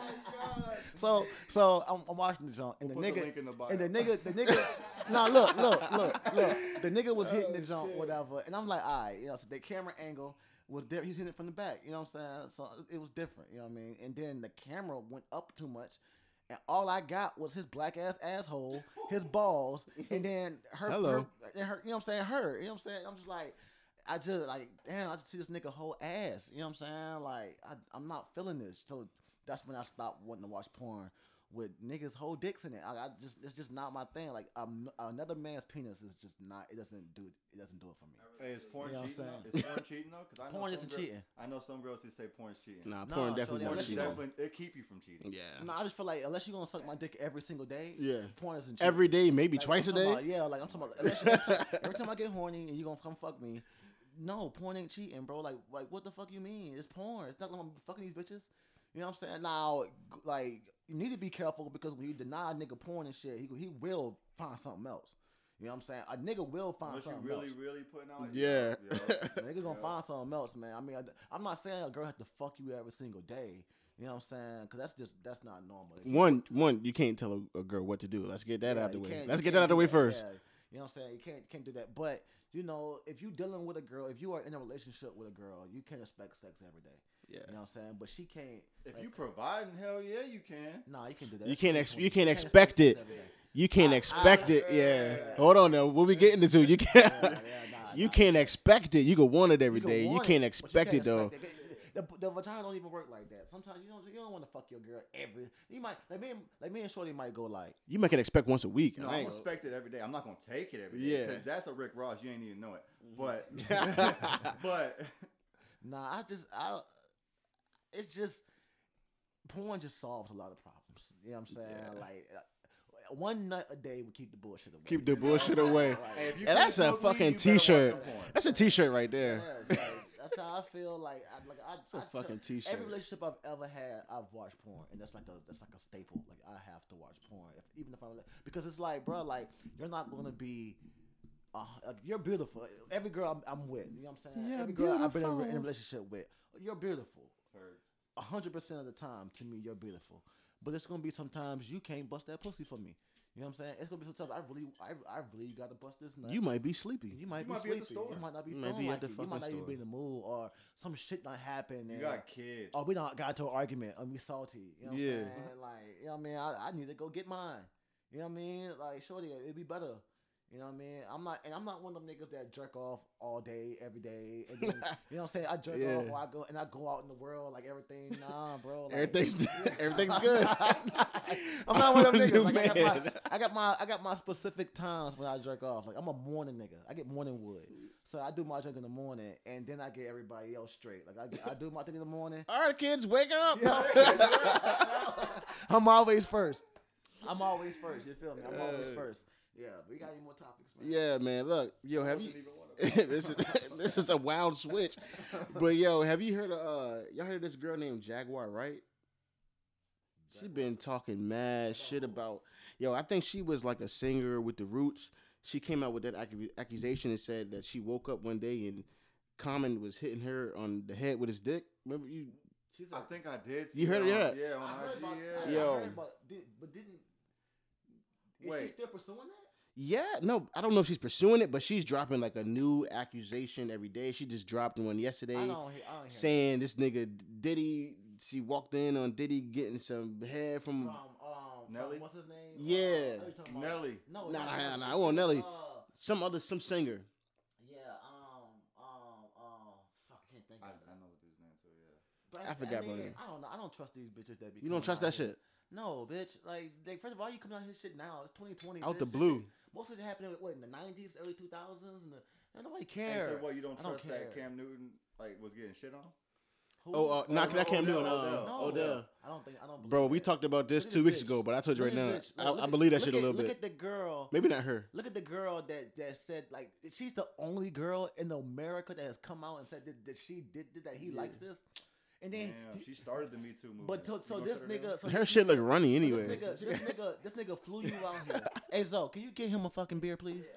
So, so I'm, I'm watching the jump, and We'll the put the nigga, the and the nigga, the nigga. nah, look, look, look, look. The nigga was [LAUGHS] oh, hitting the junk, whatever, and I'm like, all right, you know, so the camera angle was there. He was hitting it from the back. You know what I'm saying? So it was different. You know what I mean? And then the camera went up too much. And all I got was his black ass asshole, his [LAUGHS] balls, and then her, Hello. her, and her, you know what I'm saying? Her, you know what I'm saying? I'm just like, I just like, damn, I just see this nigga whole ass. You know what I'm saying? Like, I, I'm not feeling this. So that's when I stopped wanting to watch porn with niggas whole dicks in it. I, I just, it's just not my thing. Like, um, another man's penis is just not. It doesn't do. It doesn't do it for me. Hey, is porn You know cheating? saying? Though? Is porn cheating though? Because I know Porn some isn't girl- cheating. I know some girls who say porn's cheating. Nah, No, porn so definitely then not unless It cheating. definitely it keep you from cheating. Yeah. No, I just feel like unless you're gonna suck my dick every single day, Yeah. porn isn't cheating. Every day, maybe Like, twice a I'm talking day. about- yeah, like I'm talking about. Unless you, every, time, every time I get horny and you gonna come fuck me, no, porn ain't cheating, bro. Like, like what the fuck you mean? It's porn. It's not gonna be fucking these bitches. You know what I'm saying? Now, like, you need to be careful because when you deny a nigga porn and shit, he he will find something else. You know what I'm saying? A nigga will find Unless you something really, else. really putting out. Yeah. yeah. [LAUGHS] A nigga gonna Yeah. find something else, man. I mean, I, I'm not saying a girl has to fuck you every single day. You know what I'm saying? Because that's just that's not normal. One, one, you can't tell a, a girl what to do. Let's get that Yeah, out the way. Let's get that out the way first. Yeah. You know what I'm saying? You can't can't do that. But you know, if you dealing with a girl, if you are in a relationship with a girl, you can't expect sex every day. Yeah. You know what I'm saying? But she can't. If like, you providing, hell yeah, you can. nah, you can do that. You can't. ex- you can't expect expect it. You can't I- expect I- it. Yeah. yeah. Hold on now. What we getting into? You can't. Yeah, yeah, [LAUGHS] nah, you nah. can't expect it. You can want it every can day. You can't but expect it though. expect it. The, the vagina don't even work like that. Sometimes you don't you don't want to fuck your girl every. You might like me and like me and Shorty might go like You might can expect once a week. No, I I'm ain't gonna gonna- expect it every day. I'm not gonna take it every day. Yeah. Because that's a Rick Ross. You ain't even know it. Mm-hmm. But, [LAUGHS] [LAUGHS] but Nah, I just I it's just porn just solves a lot of problems. You know what I'm saying? Yeah. Like uh, one nut a day would keep the bullshit away. Keep the You know bullshit away. Like, Hey, And that's a smoke fucking you better watch t-shirt. That's a t-shirt right there. it's like, that's how I feel. Like I like I, It's a I fucking t-shirt. Every relationship I've ever had, I've watched porn, and that's like a that's like a staple. Like I have to watch porn, if, even if I'm because it's like, bro, like you're not gonna be. Uh, like, you're beautiful. Every girl I'm, I'm with, you know what I'm saying. You're Every girl I've been in, a- in a relationship with, you're beautiful. Heard. A hundred percent of the time, to me, you're beautiful. But it's gonna be sometimes you can't bust that pussy for me. You know what I'm saying? It's gonna be sometimes I really, I, I really gotta bust this nut. You might be sleepy. You might You be might be at the sleepy. store. You might not be You might feeling be at like the it. You might fucking not even be in the mood, or some shit not happen. You got kids. Oh, we not got into an argument and we salty. You know what Yeah. I'm saying? Like, you know what I mean? I, I need to go get mine. You know what I mean? Like, shorty, it'd be better. You know what I mean? I'm not, and I'm not one of them niggas that jerk off all day, every day. And then, you know what I'm saying? I jerk Yeah. off or I go and I go out in the world like everything. Nah, bro. Like, Everything's [LAUGHS] everything's good. [LAUGHS] I'm not one of them I'm a new niggas. Like, I, got my. I got my I got my specific times when I jerk off. Like I'm a morning nigga. I get morning wood. So I do my drink in the morning and then I get everybody else straight. Like I, get- I do my thing in the morning. All right, kids, wake up. [LAUGHS] I'm always first. I'm always first. You feel me? I'm always first. Yeah, we got any more topics, man? Yeah, man. Look, yo, have you? Wasn't even one of [LAUGHS] them. this is [LAUGHS] this is a wild switch. But yo, have you heard of uh y'all heard of this girl named Jaguar, right? She been talking mad shit about yo. I think she was like a singer with the Roots. She came out with that accu- accusation and said that she woke up one day and Common was hitting her on the head with his dick. Remember you? She's like, I think I did. See You heard it it, yeah. Yeah, on I heard IG. about, yeah. I, Yo. Heard about, did, but didn't. Is she Wait. still pursuing that? Yeah, no, I don't know if she's pursuing it, but she's dropping like a new accusation every day. She just dropped one yesterday. I don't hear. I don't hear. saying this nigga Diddy. She walked in on Diddy getting some head from. from um Nelly? From, what's his name? Yeah. Uh, what you talking about? Nelly. No, Nah, not nah, Nelly. nah, I want Nelly. Uh, some other some singer. yeah. Um. Um. Um. Fuck. I can't think. I, of I know the dude's name too. Yeah. But I forgot about mean, it. I don't know. I don't trust these bitches that be. You don't trust that here. shit No, bitch. Like, they, first of all, you coming out here shit now. It's 2020. out bitch. the blue. shit- most of it happened what in the 90s, early 2000s, and the, and nobody And cares. so what? You don't I don't trust that. Cam Newton like was getting shit on? Who? Oh, uh, not that can't do it. Odell, Odell. no, Odell. I don't think. I don't. Believe Bro, we talked about this two weeks bitch. ago, but I told you Look right now. this bitch. I, Look I at- believe that look shit a little Look bit. Look at the girl. Maybe not her. Look at the girl that that said like she's the only girl in America that has come out and said that, that she did, did that he Yeah. likes this, and then Damn, he- she started the Me Too movement. but to, so this shut her down? nigga, so Her shit look runny anyway. This nigga, this [LAUGHS] nigga, this nigga flew you out here. hey Zo, can you get him a fucking beer, please?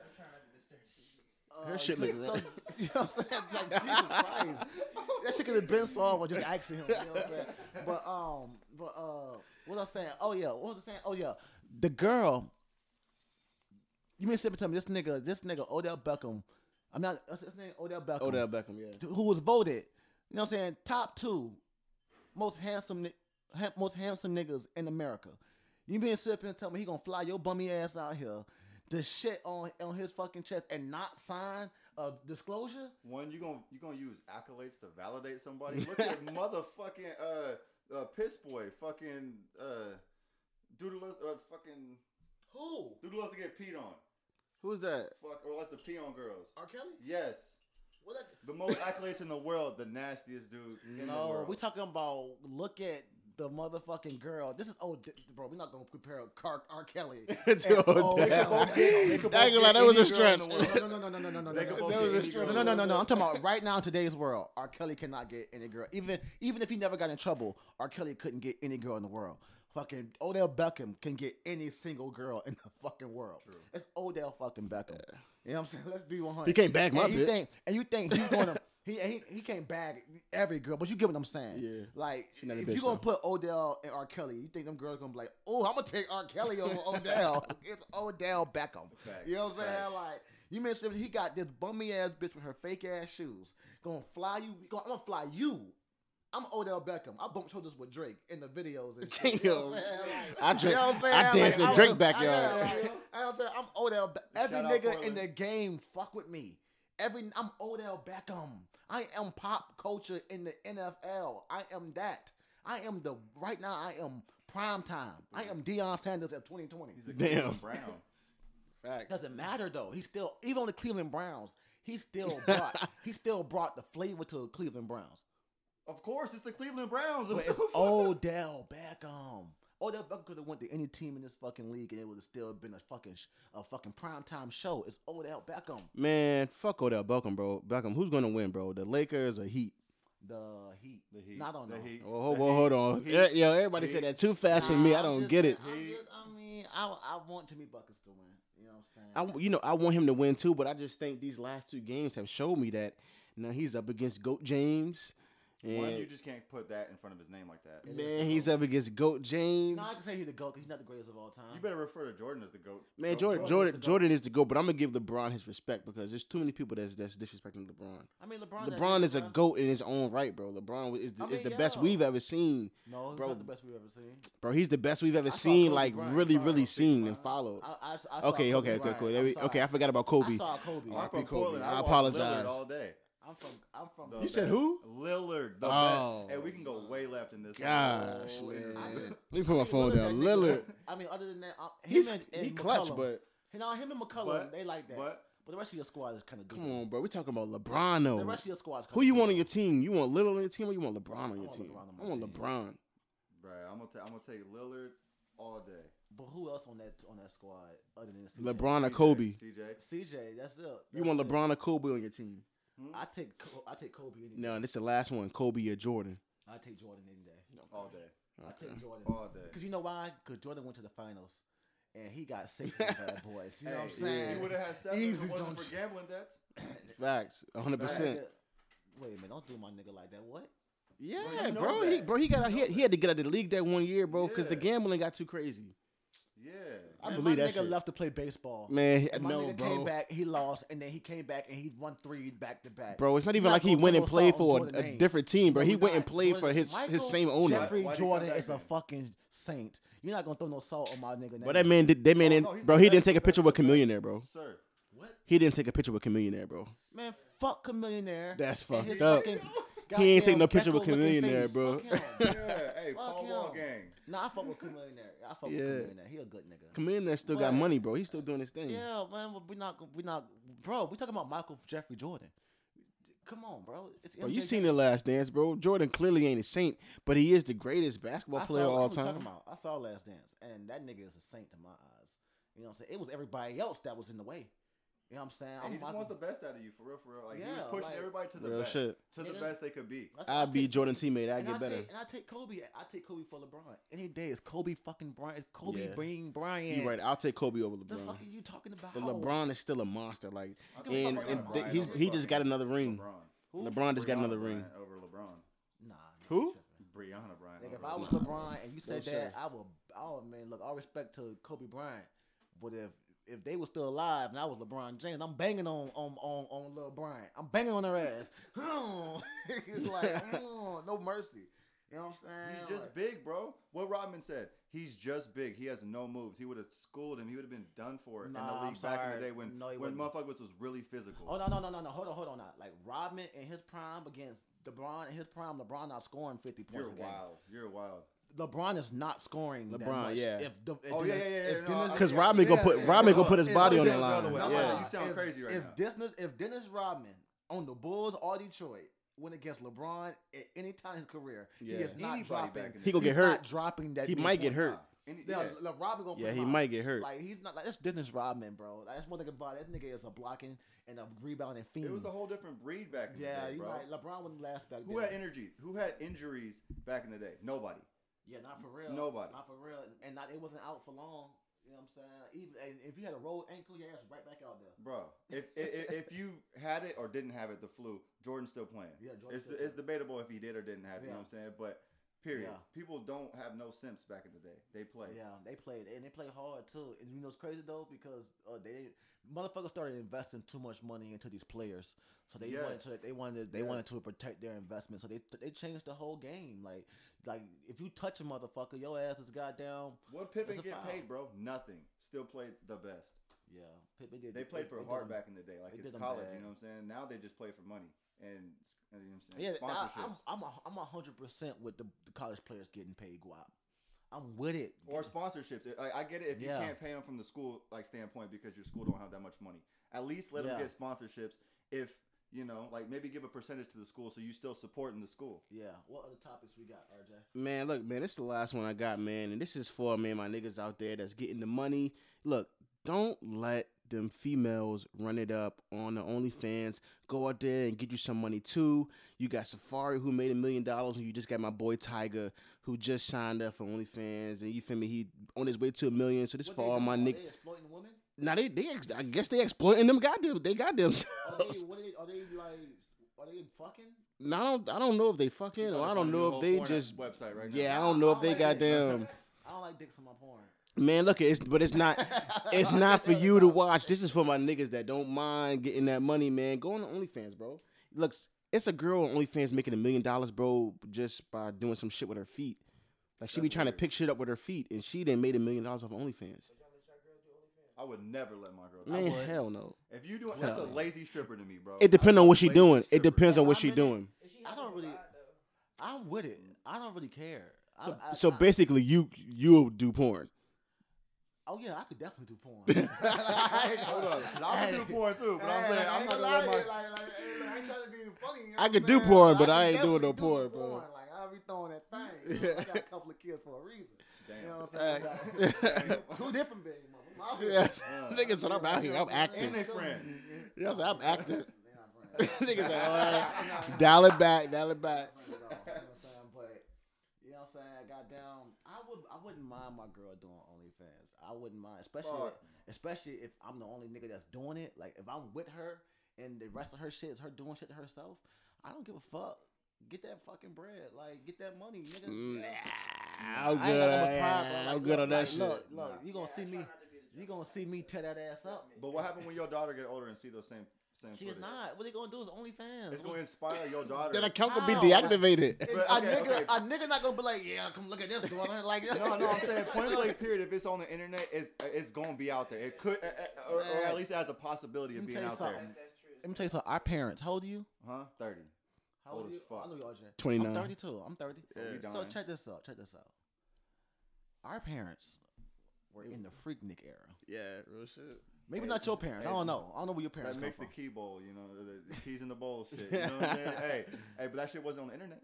Her Uh, shit look so. [LAUGHS] You know what I'm saying? Like Jesus Christ, that shit could have been solved by just asking him. You know what I'm saying? But um, but uh, what was I saying? Oh yeah, what was I saying? Oh yeah, the girl. You mean to tell me this nigga, this nigga Odell Beckham? I'm not. What's his name? Odell Beckham. Odell Beckham, yeah. who was voted, you know what I'm saying, top two most handsome, most handsome niggas in America. You been up and tell me he gonna fly your bummy ass out here to shit on on his fucking chest and not sign a disclosure? One, you gonna you gonna use accolades to validate somebody? Look at [LAUGHS] motherfucking uh, uh piss boy, fucking uh, dude loves uh, fucking Who? dude loves to get peed on. Who's that? Fuck, or loves to pee on girls. R. Kelly? Yes, What that? the most accolades in the world, the nastiest dude in the No, world. we talking about look at the motherfucking girl. This is oh, di- bro. We're not gonna compare Car- R. Kelly. [LAUGHS] To and Odell. Odell. They could both I ain't gonna lie, get that was a any girl in stretch. No, no, no, no, no, no, no, no. no. That was a stretch. No, no, no, no, no. I'm talking about right now in today's world. R. Kelly cannot get any girl. Even even if he never got in trouble, R. Kelly couldn't get any girl in the world. Fucking Odell Beckham can get any single girl in the fucking world. It's Odell fucking Beckham. You know what I'm saying? [LAUGHS] Let's be 100. He can't bag my and you bitch. Think, and you think he's gonna [LAUGHS] He, he he can't bag every girl, but you get what I'm saying. Yeah. Like if you gonna though. put Odell and R. Kelly, you think them girls gonna be like, oh, I'm gonna take R. Kelly over [LAUGHS] Odell. it's Odell Beckham. Facts, You know what I'm saying? Like you mentioned, he got this bummy ass bitch with her fake ass shoes. Gonna fly you. I'm gonna fly you. I'm Odell Beckham. I bumped shoulders with Drake in the videos and [LAUGHS] shit. You know what I'm saying? Like, I dra- you know what I'm saying? I danced in I Drake was- backyard. I, like, I am saying I'm Odell. Be- Every Shout nigga in the game fuck with me. Every I'm Odell Beckham. I am pop culture in the NFL. I am that. I am the right now. I am prime time. I am Deion Sanders of 2020. He's a Damn. Cleveland Brown. Facts. Doesn't matter though. He still even on the Cleveland Browns. He still brought [LAUGHS] he still brought the flavor to the Cleveland Browns. Of course, it's the Cleveland Browns. But What it's the fuck? Odell Beckham. Odell Beckham could have went to any team in this fucking league and it would have still been a fucking sh- a fucking primetime show. It's Odell Beckham. Man, fuck Odell Beckham, bro. Beckham, who's gonna win, bro? The Lakers or Heat? The Heat. The Heat. Not on the no. Heat. Oh, hold, The on, hold Heat. on. Heat. Yeah, Yo, everybody Heat. said that too fast for me. I don't just get it. I'm He- just- I mean, I I want Jimmy Buckets to win. You know what I'm saying? w- you know, I want him to win too, but I just think these last two games have showed me that. Now he's up against Goat James, One, you just can't put that in front of his name like that. Man, he's up against Goat James. no, I can say he's the GOAT 'cause he's not the greatest of all time. You better refer to Jordan as the goat. Man, Goat- Jordan, Jordan is Jordan, the GOAT. Jordan is the goat, but I'm gonna give LeBron his respect because there's too many people that's that's disrespecting LeBron. I mean, LeBron. LeBron nigga, is a bro. goat in his own right, bro. LeBron is the, I is mean, the best yo. we've ever seen, No, he's Bro. not the best we've ever seen. bro. He's the best we've ever I saw seen, Kobe like Bryant. really, Bryant really on Facebook, seen man. and followed. I, I, I saw Okay, Kobe okay, okay, Bryant. cool. I'm we- sorry. Okay, I forgot about Kobe. I saw Kobe. Oh, I'm R.I.P. from Kobe. Portland. I I, watch apologize. All day. I'm from. I'm from. The You said who? Lillard, the Oh. best. Hey, we can go way left in this. one. Gosh, Oh, man. I- Let me put my phone mean, down. Lillard, I mean, other than that, him he's and, and he clutch, McCollum. but you know him and McCollum, But- they like that. But, But the rest of your squad is kind of good. come on, bro. We're talking about LeBron The though. rest of your squad is Who you good, want on your team? You want Lillard on your team or you want LeBron on your want team? On I want team. LeBron. Bruh, I'm gonna ta- I'm gonna take Lillard all day. But who else on that on that squad other than CJ? LeBron or Kobe? CJ. CJ, that's it. You want it. LeBron or Kobe on your team? Hmm? I take Co- I take Kobe any day. No, this is the last one. Kobe or Jordan. I take Jordan any day. all day. I Okay. take Jordan. All day. Because you know why? Because Jordan went to the finals, and he got six [LAUGHS] of the bad boys. You know what I'm Hey, saying? He would have had seven Easy, if it wasn't don't for you? gambling [LAUGHS] debts. Facts, 100. percent Wait a minute! Don't do my nigga like that. What? Yeah, you know bro. He, that. bro, he got You he, know he had to get out of the league that one year, bro, because the Yeah. gambling got too crazy. Yeah. I Man, believe my that nigga shit. left to play baseball. Man, my no, nigga bro. came back, he lost, and then he came back and he won three back to back. Bro, it's not even not like he went and played for a, a different team, bro. No, He he went and not. played for his Michael his same owner. Jeffrey Why'd he come Jordan is a fucking saint. You're not gonna throw no salt on my nigga name. Bro, that man did. That man Oh, didn't. no, bro, he didn't take a picture with the best. Chamillionaire, bro. Sir. What? He didn't take a picture with Chamillionaire, bro. Man, fuck Chamillionaire. That's fucked up. fucking He ain't taking goddamn no picture with Gecko-looking Chamillionaire, bro. Fuck him. [LAUGHS] Yeah. Hey, Fuck Paul Wall gang. Nah, I fuck with Chamillionaire. I fuck Yeah. with Chamillionaire. He a good nigga. Chamillionaire still got money, bro. He's still doing his thing. Yeah, man, but we not we not bro. We talking about Michael Jeffrey Jordan. Come on, bro. It's Bro, you MJJ. seen the Last Dance, bro? Jordan clearly ain't a saint, but he is the greatest basketball I player saw, of all what you talking time. about? I saw Last Dance, and that nigga is a saint to my eyes. You know what I'm saying? It was everybody else that was in the way. You know what I'm saying? And I'm he just Michael- wants the best out of you, for real, for real. Like he Yeah, was pushing like- everybody to the Real best, shit. to the Nigga. best they could be. I I'd be take- Jordan teammate. I'd get I better. Take, and I take Kobe. I take Kobe for LeBron. Any day it's Kobe fucking Bryant. It's Kobe Yeah. Bean Bryant. You right. I'll take Kobe over LeBron. the LeBron. fuck are you talking about? But LeBron is still a monster. Like, I'll Give a take and, and about th- he's he just got another ring. LeBron. LeBron just got another ring. Bryant over LeBron. Nah. Who? you. Brianna Bryant. Like if I was LeBron. LeBron and you said No that, shit. I would. Oh man, look, all respect to Kobe Bryant, but if if they were still alive and I was LeBron James, I'm banging on on on on Lil Bryant. I'm banging on their ass. [LAUGHS] Like [LAUGHS] no mercy. You know what I'm saying? He's just Like, big, bro. What Rodman said. He's just big. He has no moves. He would have schooled him. He would have been done for in Nah, the I'm league back in the day when No, when motherfuckers was really physical. Oh no no no no no! Hold on hold on now. Like Rodman in his prime against LeBron in his prime, LeBron not scoring 50 points. You're a game. wild. You're wild. LeBron is not scoring that LeBron, much. yeah. If the, if Oh yeah, Dennis- yeah, yeah. Dennis- No, I- 'Cause yeah, Rodman gonna put- yeah, Rodman gonna put his body on the line. Yeah. like, you sound if, crazy right if now. Dennis, if Dennis Rodman on the Bulls or Detroit went against LeBron at any time in his career, Yeah. he is not Anybody dropping. back in He gonna get hurt. Not dropping that. He might get hurt. Any- Yeah, yeah. Le- Rodman gonna. Yeah, he might get hurt. Like he's not. Like, that's Dennis Rodman, bro. Like, that's one thing about it. This nigga is a blocking and a rebounding fiend. It was a whole different breed back in yeah, the day, bro. right. LeBron wasn't last back Who then. had energy? Who had injuries back in the day? Nobody. Yeah, not for real. Nobody. Not for real. And not it wasn't out for long. You know what I'm saying? Even and if you had a rolled ankle, your ass right back out there. Bro, if, if if you had it or didn't have it, the flu, Jordan's still playing. Yeah, it's it's debatable if he did or didn't have it. You know what I'm saying? But period. Yeah. People don't have no simps back in the day. They play. Yeah, they played and they play hard too. And you know it's crazy though because uh, they motherfuckers started investing too much money into these players, so they wanted to they wanted they wanted to protect their investment. So they they changed the whole game. Like like if you touch a motherfucker, your ass is goddamn. What Pippen get foul. paid, bro? Nothing. Still played the best. Yeah, Pippen did. They played for did hard them- back in the day, like they it's college. You know what I'm saying? Now they just play for money and you know what I'm saying. Yeah, I, sponsorships I'm I'm a, I'm a hundred percent with the, the college players getting paid guap. I'm with it. or sponsorships. I, I get it if Yeah. you can't pay them from the school like standpoint because your school don't have that much money. At least let them get sponsorships. If you know, like maybe give a percentage to the school so you still supporting the school. Yeah. What other topics we got, RJ? Man, look, man, this is the last one I got, man, and this is for man, my niggas out there that's getting the money. Look, don't let them females run it up on the OnlyFans. Go out there and get you some money too. You got Safari who made a million dollars, and you just got my boy Tiger who just signed up for OnlyFans, and you feel me? He on his way to a million. So this What for all my niggas. Exploiting women? Now they, they, ex- I guess they exploiting them. Goddamn, they got Are they, themselves. what are they, are they like? Are they fucking? No, I don't, I don't know if they fucking, or I don't know if they just. website right Yeah, I don't know if they like that. goddamn. [LAUGHS] I don't like dicks on my porn. Man, look, it's but it's not. [LAUGHS] It's not for you to watch. This is for my niggas that don't mind getting that money, man. Go on to OnlyFans, bro. Looks, it's a girl on OnlyFans making a million dollars, bro, just by doing some shit with her feet. Like she be That's trying to pick shit up with her feet, and she done made a million dollars off OnlyFans. I would never let my girl. do Man, that. hell no. If you do, that's a lazy stripper to me, bro. It depends on what she Lazy doing. It depends on what I she doing. I don't really. I'm with it. I don't really care. So, I- so basically, you you'll do porn. Oh yeah, I could definitely do porn. [LAUGHS] [LAUGHS] Hold up, 'cause I would do porn too, but I'm saying I'm not gonna let my. I ain't trying to be funny. you know I could do porn, but could I ain't doing no do porn, bro. Like I'll be throwing that thing. You [LAUGHS] I got a couple of kids for a reason. Damn. You know what I'm saying? Two different baby mamas. I'm out here. Yes, Yeah. Uh, [LAUGHS] niggas said I'm out here. I'm acting. And they friends. Yes, I'm acting. They [LAUGHS] not friends. Niggas like, all right, [LAUGHS] dial it back, dial it back. You know what I'm saying? But you know what I'm saying? Goddamn, I would I wouldn't mind my girl doing OnlyFans. I wouldn't mind, especially Fuck. especially if I'm the only nigga that's doing it. Like if I'm with her and the rest of her shit is her doing shit to herself, I don't give a fuck. Get that fucking bread, like get that money, nigga. Nah, I I'm ain't good. got nothing but yeah, pride, bro. I'm good look, on that like, shit. Look, look, you gonna see me. You gonna see me tear that ass up. But what happened when your daughter get older and see those same same She is footage? not. What they gonna do is OnlyFans. It's gonna inspire your [LAUGHS] daughter. That account could be How? deactivated. And But, a okay, nigga, okay. a nigga not gonna be like, yeah, come look at this daughter. [LAUGHS] Like, this. no, no, I'm saying [LAUGHS] point blank. Period. If it's on the internet, it's it's gonna be out there. It could, uh, uh, or, or at least it has a possibility of being tell you out there. Let me tell you something. Our parents, how old are you? Huh? Thirty. How Old are as you? fuck. I know you, RJ. 29. I'm 32. I'm 30. Yeah. So check this out. Check this out. Our parents were in the Freaknik era. Yeah, real shit. Maybe Hey, not your parents. I don't know. I don't know where your parents That come makes the key bowl, you know, the, the keys in the bowl shit. You know what I'm saying? [LAUGHS] hey, hey, but that shit wasn't on the internet.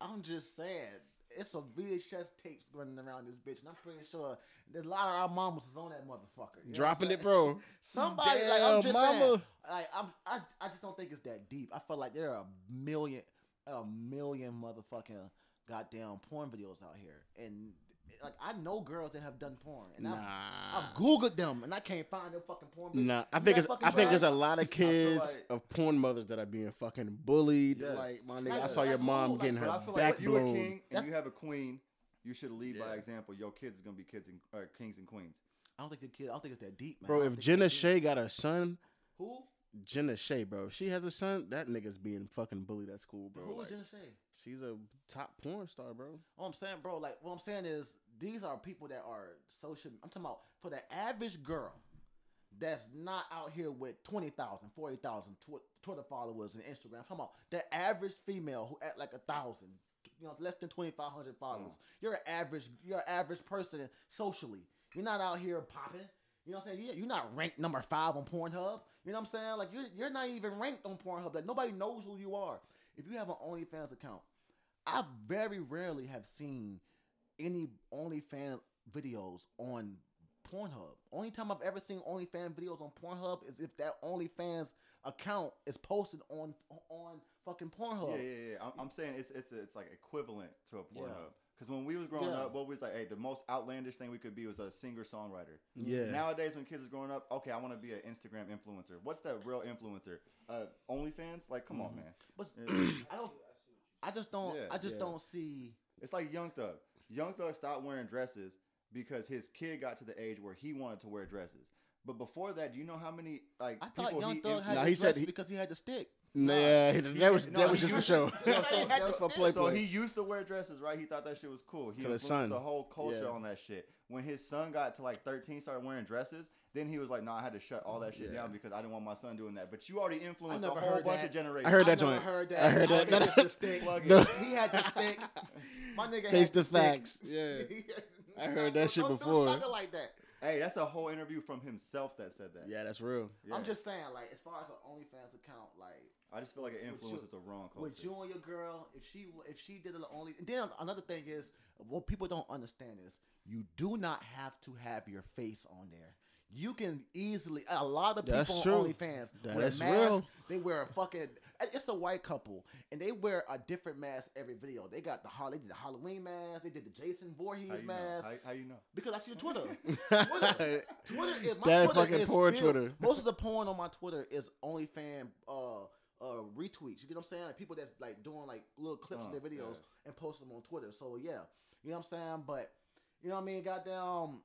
I'm just saying. It's some VHS tapes running around this bitch, and I'm pretty sure there's a lot of our mamas is on that motherfucker. You know Dropping it, bro. Somebody like I'm just mama. saying. Like I'm, I, I just don't think it's that deep. I feel like there are a million, a million motherfucking goddamn porn videos out here, and like I know girls that have done porn, and Nah. I've, I've googled them, and I can't find their fucking porn. videos. Nah, I think got it's I think there's a lot of [LAUGHS] kids like- of porn mothers that are being fucking bullied. Yes. Like my nigga, Like, I saw your like, mom like, getting But her I feel back like if you a king and you have a queen, you should lead by example. Your kids is gonna be kids and uh, kings and queens. I don't think the kid. I don't think it's that deep, man. Bro, if think Jenna Shea deep. got a son, who Jenna Shea, bro, if she has a son, that nigga's being fucking bullied at school, bro. who Like, is Jenna Shea? She's a top porn star, bro. What I'm saying, bro, like what I'm saying is these are people that are social. I'm talking about for the average girl that's not out here with 20,000, 40,000 tw- Twitter followers and Instagram. I'm talking about the average female who at like a thousand, you know, less than 2,500 followers. Mm. You're an average, you're an average person socially. You're not out here popping. You know what I'm saying? You- You're not ranked number five on Pornhub. You know what I'm saying? Like you're, you're not even ranked on Pornhub. Like nobody knows who you are. If you have an OnlyFans account, I very rarely have seen any OnlyFans videos on Pornhub. Only time I've ever seen OnlyFans videos on Pornhub is if that OnlyFans account is posted on on fucking Pornhub. Yeah, yeah, yeah. I'm, I'm saying it's it's it's like equivalent to a Yeah. Pornhub Because when we was growing Yeah. up, what was like, hey, the most outlandish thing we could be was a singer songwriter. Yeah. Nowadays, when kids is growing up, okay, I want to be an Instagram influencer. What's that real influencer? Uh, OnlyFans? Like, come on, man. But [CLEARS THROAT] I don't. I just don't. Yeah, I just yeah. don't see. It's like Young Thug. Young Thug stopped wearing dresses because his kid got to the age where he wanted to wear dresses. But before that, do you know how many like I thought people Young he Thug influ- had Nah, the he said he- because he had the stick. Nah, He- that was no, that was just for used- show. No, [LAUGHS] He so, that was for play so play. he used to wear dresses, right? He thought that shit was cool. He To his influenced son. the whole culture Yeah. on that shit. When his son got to like 13, started wearing dresses, then he was like, "No, I had to shut all that shit Yeah. down because I didn't want my son doing that." But you already influenced a whole bunch that. of generations. I heard that joint. I joint. heard that. [LAUGHS] [LAUGHS] I heard that. I think it's the stick. No. He had the stick. My nigga Face had the the stick. facts. Yeah. I heard that shit Don't do before. like that. Hey, that's a whole interview from himself that said that. Yeah, that's real. Yeah. I'm just saying, like, as far as an OnlyFans account, like, I just feel like it With you- influences a wrong culture. with you and your girl, if she if she did the only, and then another thing is what people don't understand is you do not have to have your face on there. You can easily a lot of people That's on. OnlyFans That wear is masks. real. They wear a fucking. It's a white couple, and they wear a different mask every video. They got the they did the Halloween mask. They did the Jason how Voorhees you know? mask. How, how you know? Because I see the Twitter. [LAUGHS] Twitter. Twitter is my That Twitter fucking is porn filled- Twitter. Most of the porn on my Twitter is OnlyFan uh uh retweets. You get what I'm saying? Like people that like doing like little clips of Oh, their uh, videos yeah. and post them on Twitter. So yeah, you know what I'm saying? But you know what I mean? Goddamn.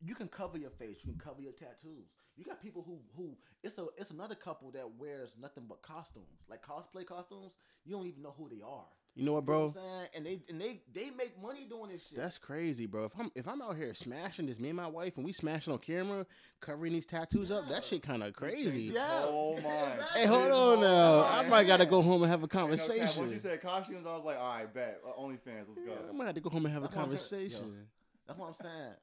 You can cover your face. You can cover your tattoos. You got people who who it's a it's another couple that wears nothing but costumes, like cosplay costumes. You don't even know who they are. You know what, You know bro? what And they and they they make money doing this shit. That's crazy, bro. If I'm if I'm out here smashing this, me and my wife, and we smashing on camera, covering these tattoos up, that shit kind of crazy. Yeah. Oh [LAUGHS] my. Hey, hold on whole now. I mind. might gotta go home and have a Ain't no cap. conversation. Once you said costumes, I was like, all right, bet. Uh, OnlyFans, let's go. Yeah, I might have to go home and have a That's what I'm conversation. That's what I'm saying.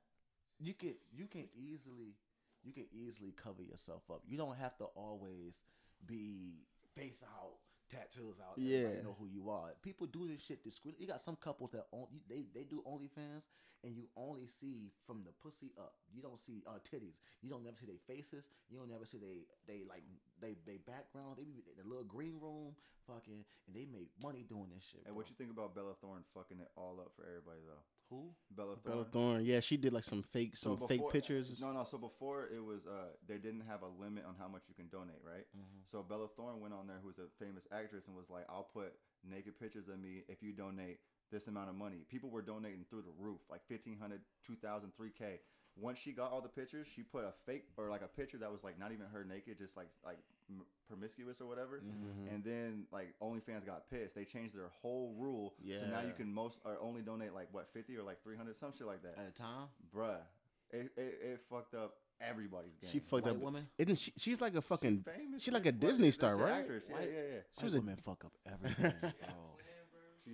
You can you can easily you can easily cover yourself up. You don't have to always be face out, tattoos out. Everybody Yeah. know who you are. People do this shit discreetly. You got some couples that on, they they do OnlyFans and you only see from the pussy up. You don't see uh, titties. You don't never see their faces. You don't never see they they like they they background. They be in the little green room, fucking, and they make money doing this shit. Hey, what you think about Bella Thorne fucking it all up for everybody though? Who? Bella Thorne. Bella Thorne, yeah, she did like some fake, So some fake pictures. No, no. So before it was, uh, they didn't have a limit on how much you can donate, right? So Bella Thorne went on there, who's a famous actress, and was like, "I'll put naked pictures of me if you donate this amount of money." People were donating through the roof, like 1500 2000 3K. Once she got all the pictures, she put a fake or like a picture that was like not even her naked, just like like promiscuous or whatever. Mm-hmm. And then like OnlyFans got pissed. They changed their whole rule. Yeah. So now you can most or only donate like what 50 or like 300, some shit like that. At a time, Bruh, it, it, it fucked up everybody's game. She fucked white up. woman. Isn't she? She's like a fucking. famous. she like a Disney star, right? Actress. Yeah, White- yeah, yeah. She was a- women fuck up everything, [LAUGHS] bro.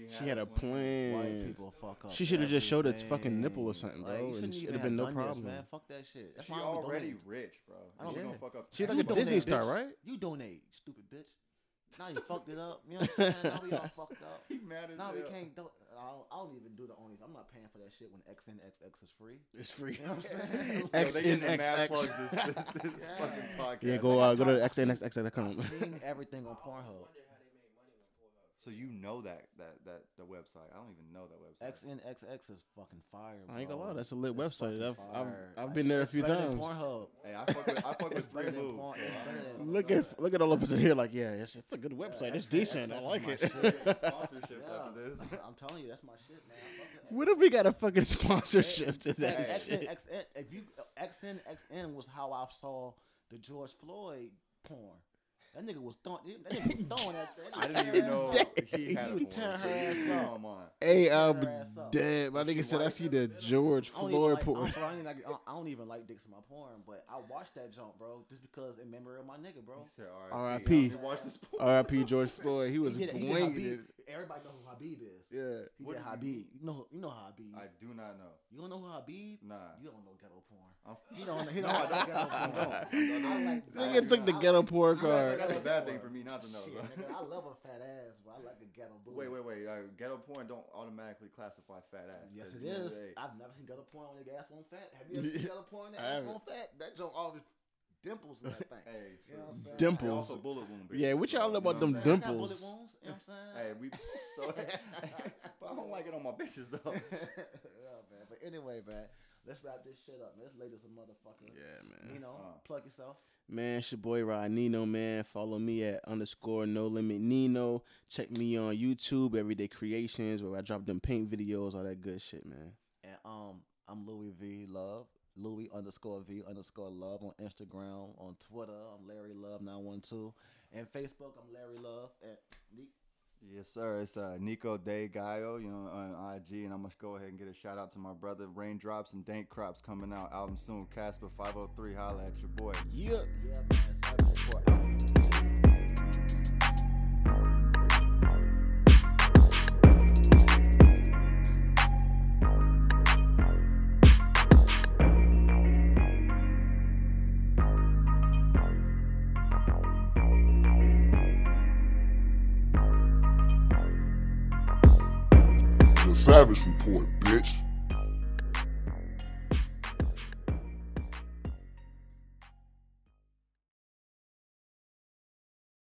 She had a plan. White people fuck up. She should have just showed its fucking nipple or something, bro, you shouldn't and it'd have have been no done this, problem. man. Fuck that shit. That's She why already donate. rich, bro. I don't- She gonna Yeah. fuck up. She's You like a donate, Disney star, bitch. right? You donate, stupid bitch. Now you [LAUGHS] fucked it up. You know what I'm saying? Now we all fucked up. [LAUGHS] He mad as Now we can't do. I don't, I don't even do the only. I'm not paying for that shit when XNXX is free. It's free. You know what I'm [LAUGHS] saying? Yo, they getting the XNXX. this, this, this Yeah. fucking podcast. Yeah, go uh, go to xnxx.com. I've seen everything on Pornhub. So you know that that that the website? I don't even know that website. XNXX is fucking fire. I ain't gonna lie, that's a lit It's website. I've I've. I've been there a few better than times. Pornhub. Hey, I fuck with I fuck with three better moves. porn- so it's I- better than- Look at look at all of us in here, like yeah, it's, it's a good website. It's XNXX decent. I like it. shit. [LAUGHS] Sponsorships Yeah. after this. [LAUGHS] I'm telling you, that's my shit, man. I fuck with What if we got a fucking sponsorship to that Hey. shit? XN, if you XNXN was how I saw the George Floyd porn. That nigga was throwing. That nigga was [LAUGHS] throwing that. that I didn't even know he had He a was tearing her ass see up. on. Hey, I'm her dead. My nigga said I see the George I Floyd porn. I, don't, I, don't like, even like dicks in my porn, but I watched that jump, bro, just because in memory of my nigga, bro. He said R.I.P.. R.I.P. You watch [LAUGHS] this porn? R.I.P. George Floyd. He was He did- he did winging it. Everybody know who Habib is. Yeah. He What did did Habib. You know, you know Habib. I do not know. you don't know who Habib? Nah. You don't know ghetto porn. I'm, [LAUGHS] He don't. He don't I know ghetto porn. don't. I like. Nigga took the I ghetto like- porn card. That's a bad thing for me not to know, Shit, nigga, I love a fat ass, but I like a ghetto booty. Wait, wait, wait. Uh, ghetto porn don't automatically classify fat ass. Yes, it at the end of is. the day- I've never seen ghetto porn when the ass won't fat. Have you [LAUGHS] ever seen ghetto porn that I ass haven't. fat? That joint always dimples in that [LAUGHS] thing. Hey, You know what I'm saying? Dimples. They also bullet wound. Yeah, what y'all know you about what them I'm? I got bullet dimples? wounds. You know what I'm saying? Hey, we [LAUGHS] so [LAUGHS] but I don't like it on my bitches though. yeah, man. But anyway, man, let's wrap this shit up. Man. Let's lay this a motherfucker. Yeah, man. You know, Uh. plug yourself. Man, it's your boy Rod Nino, man. Follow me at underscore no limit Nino. Check me on YouTube, Everyday Creations, where I drop them paint videos, all that good shit, man. And um, I'm Louis V Love. Louis underscore V underscore Love on Instagram, on Twitter. I'm Larry Love nine one two, and Facebook. I'm Larry Love. And Nick, Yes, sir. It's uh, Nico De Gallo, you know, on IG, and I'm gonna go ahead and get a shout out to my brother Raindrops and Dank Crops coming out. Album soon. Casper 503. Holla at your boy. Yeah. yeah, man. Savage Report, bitch.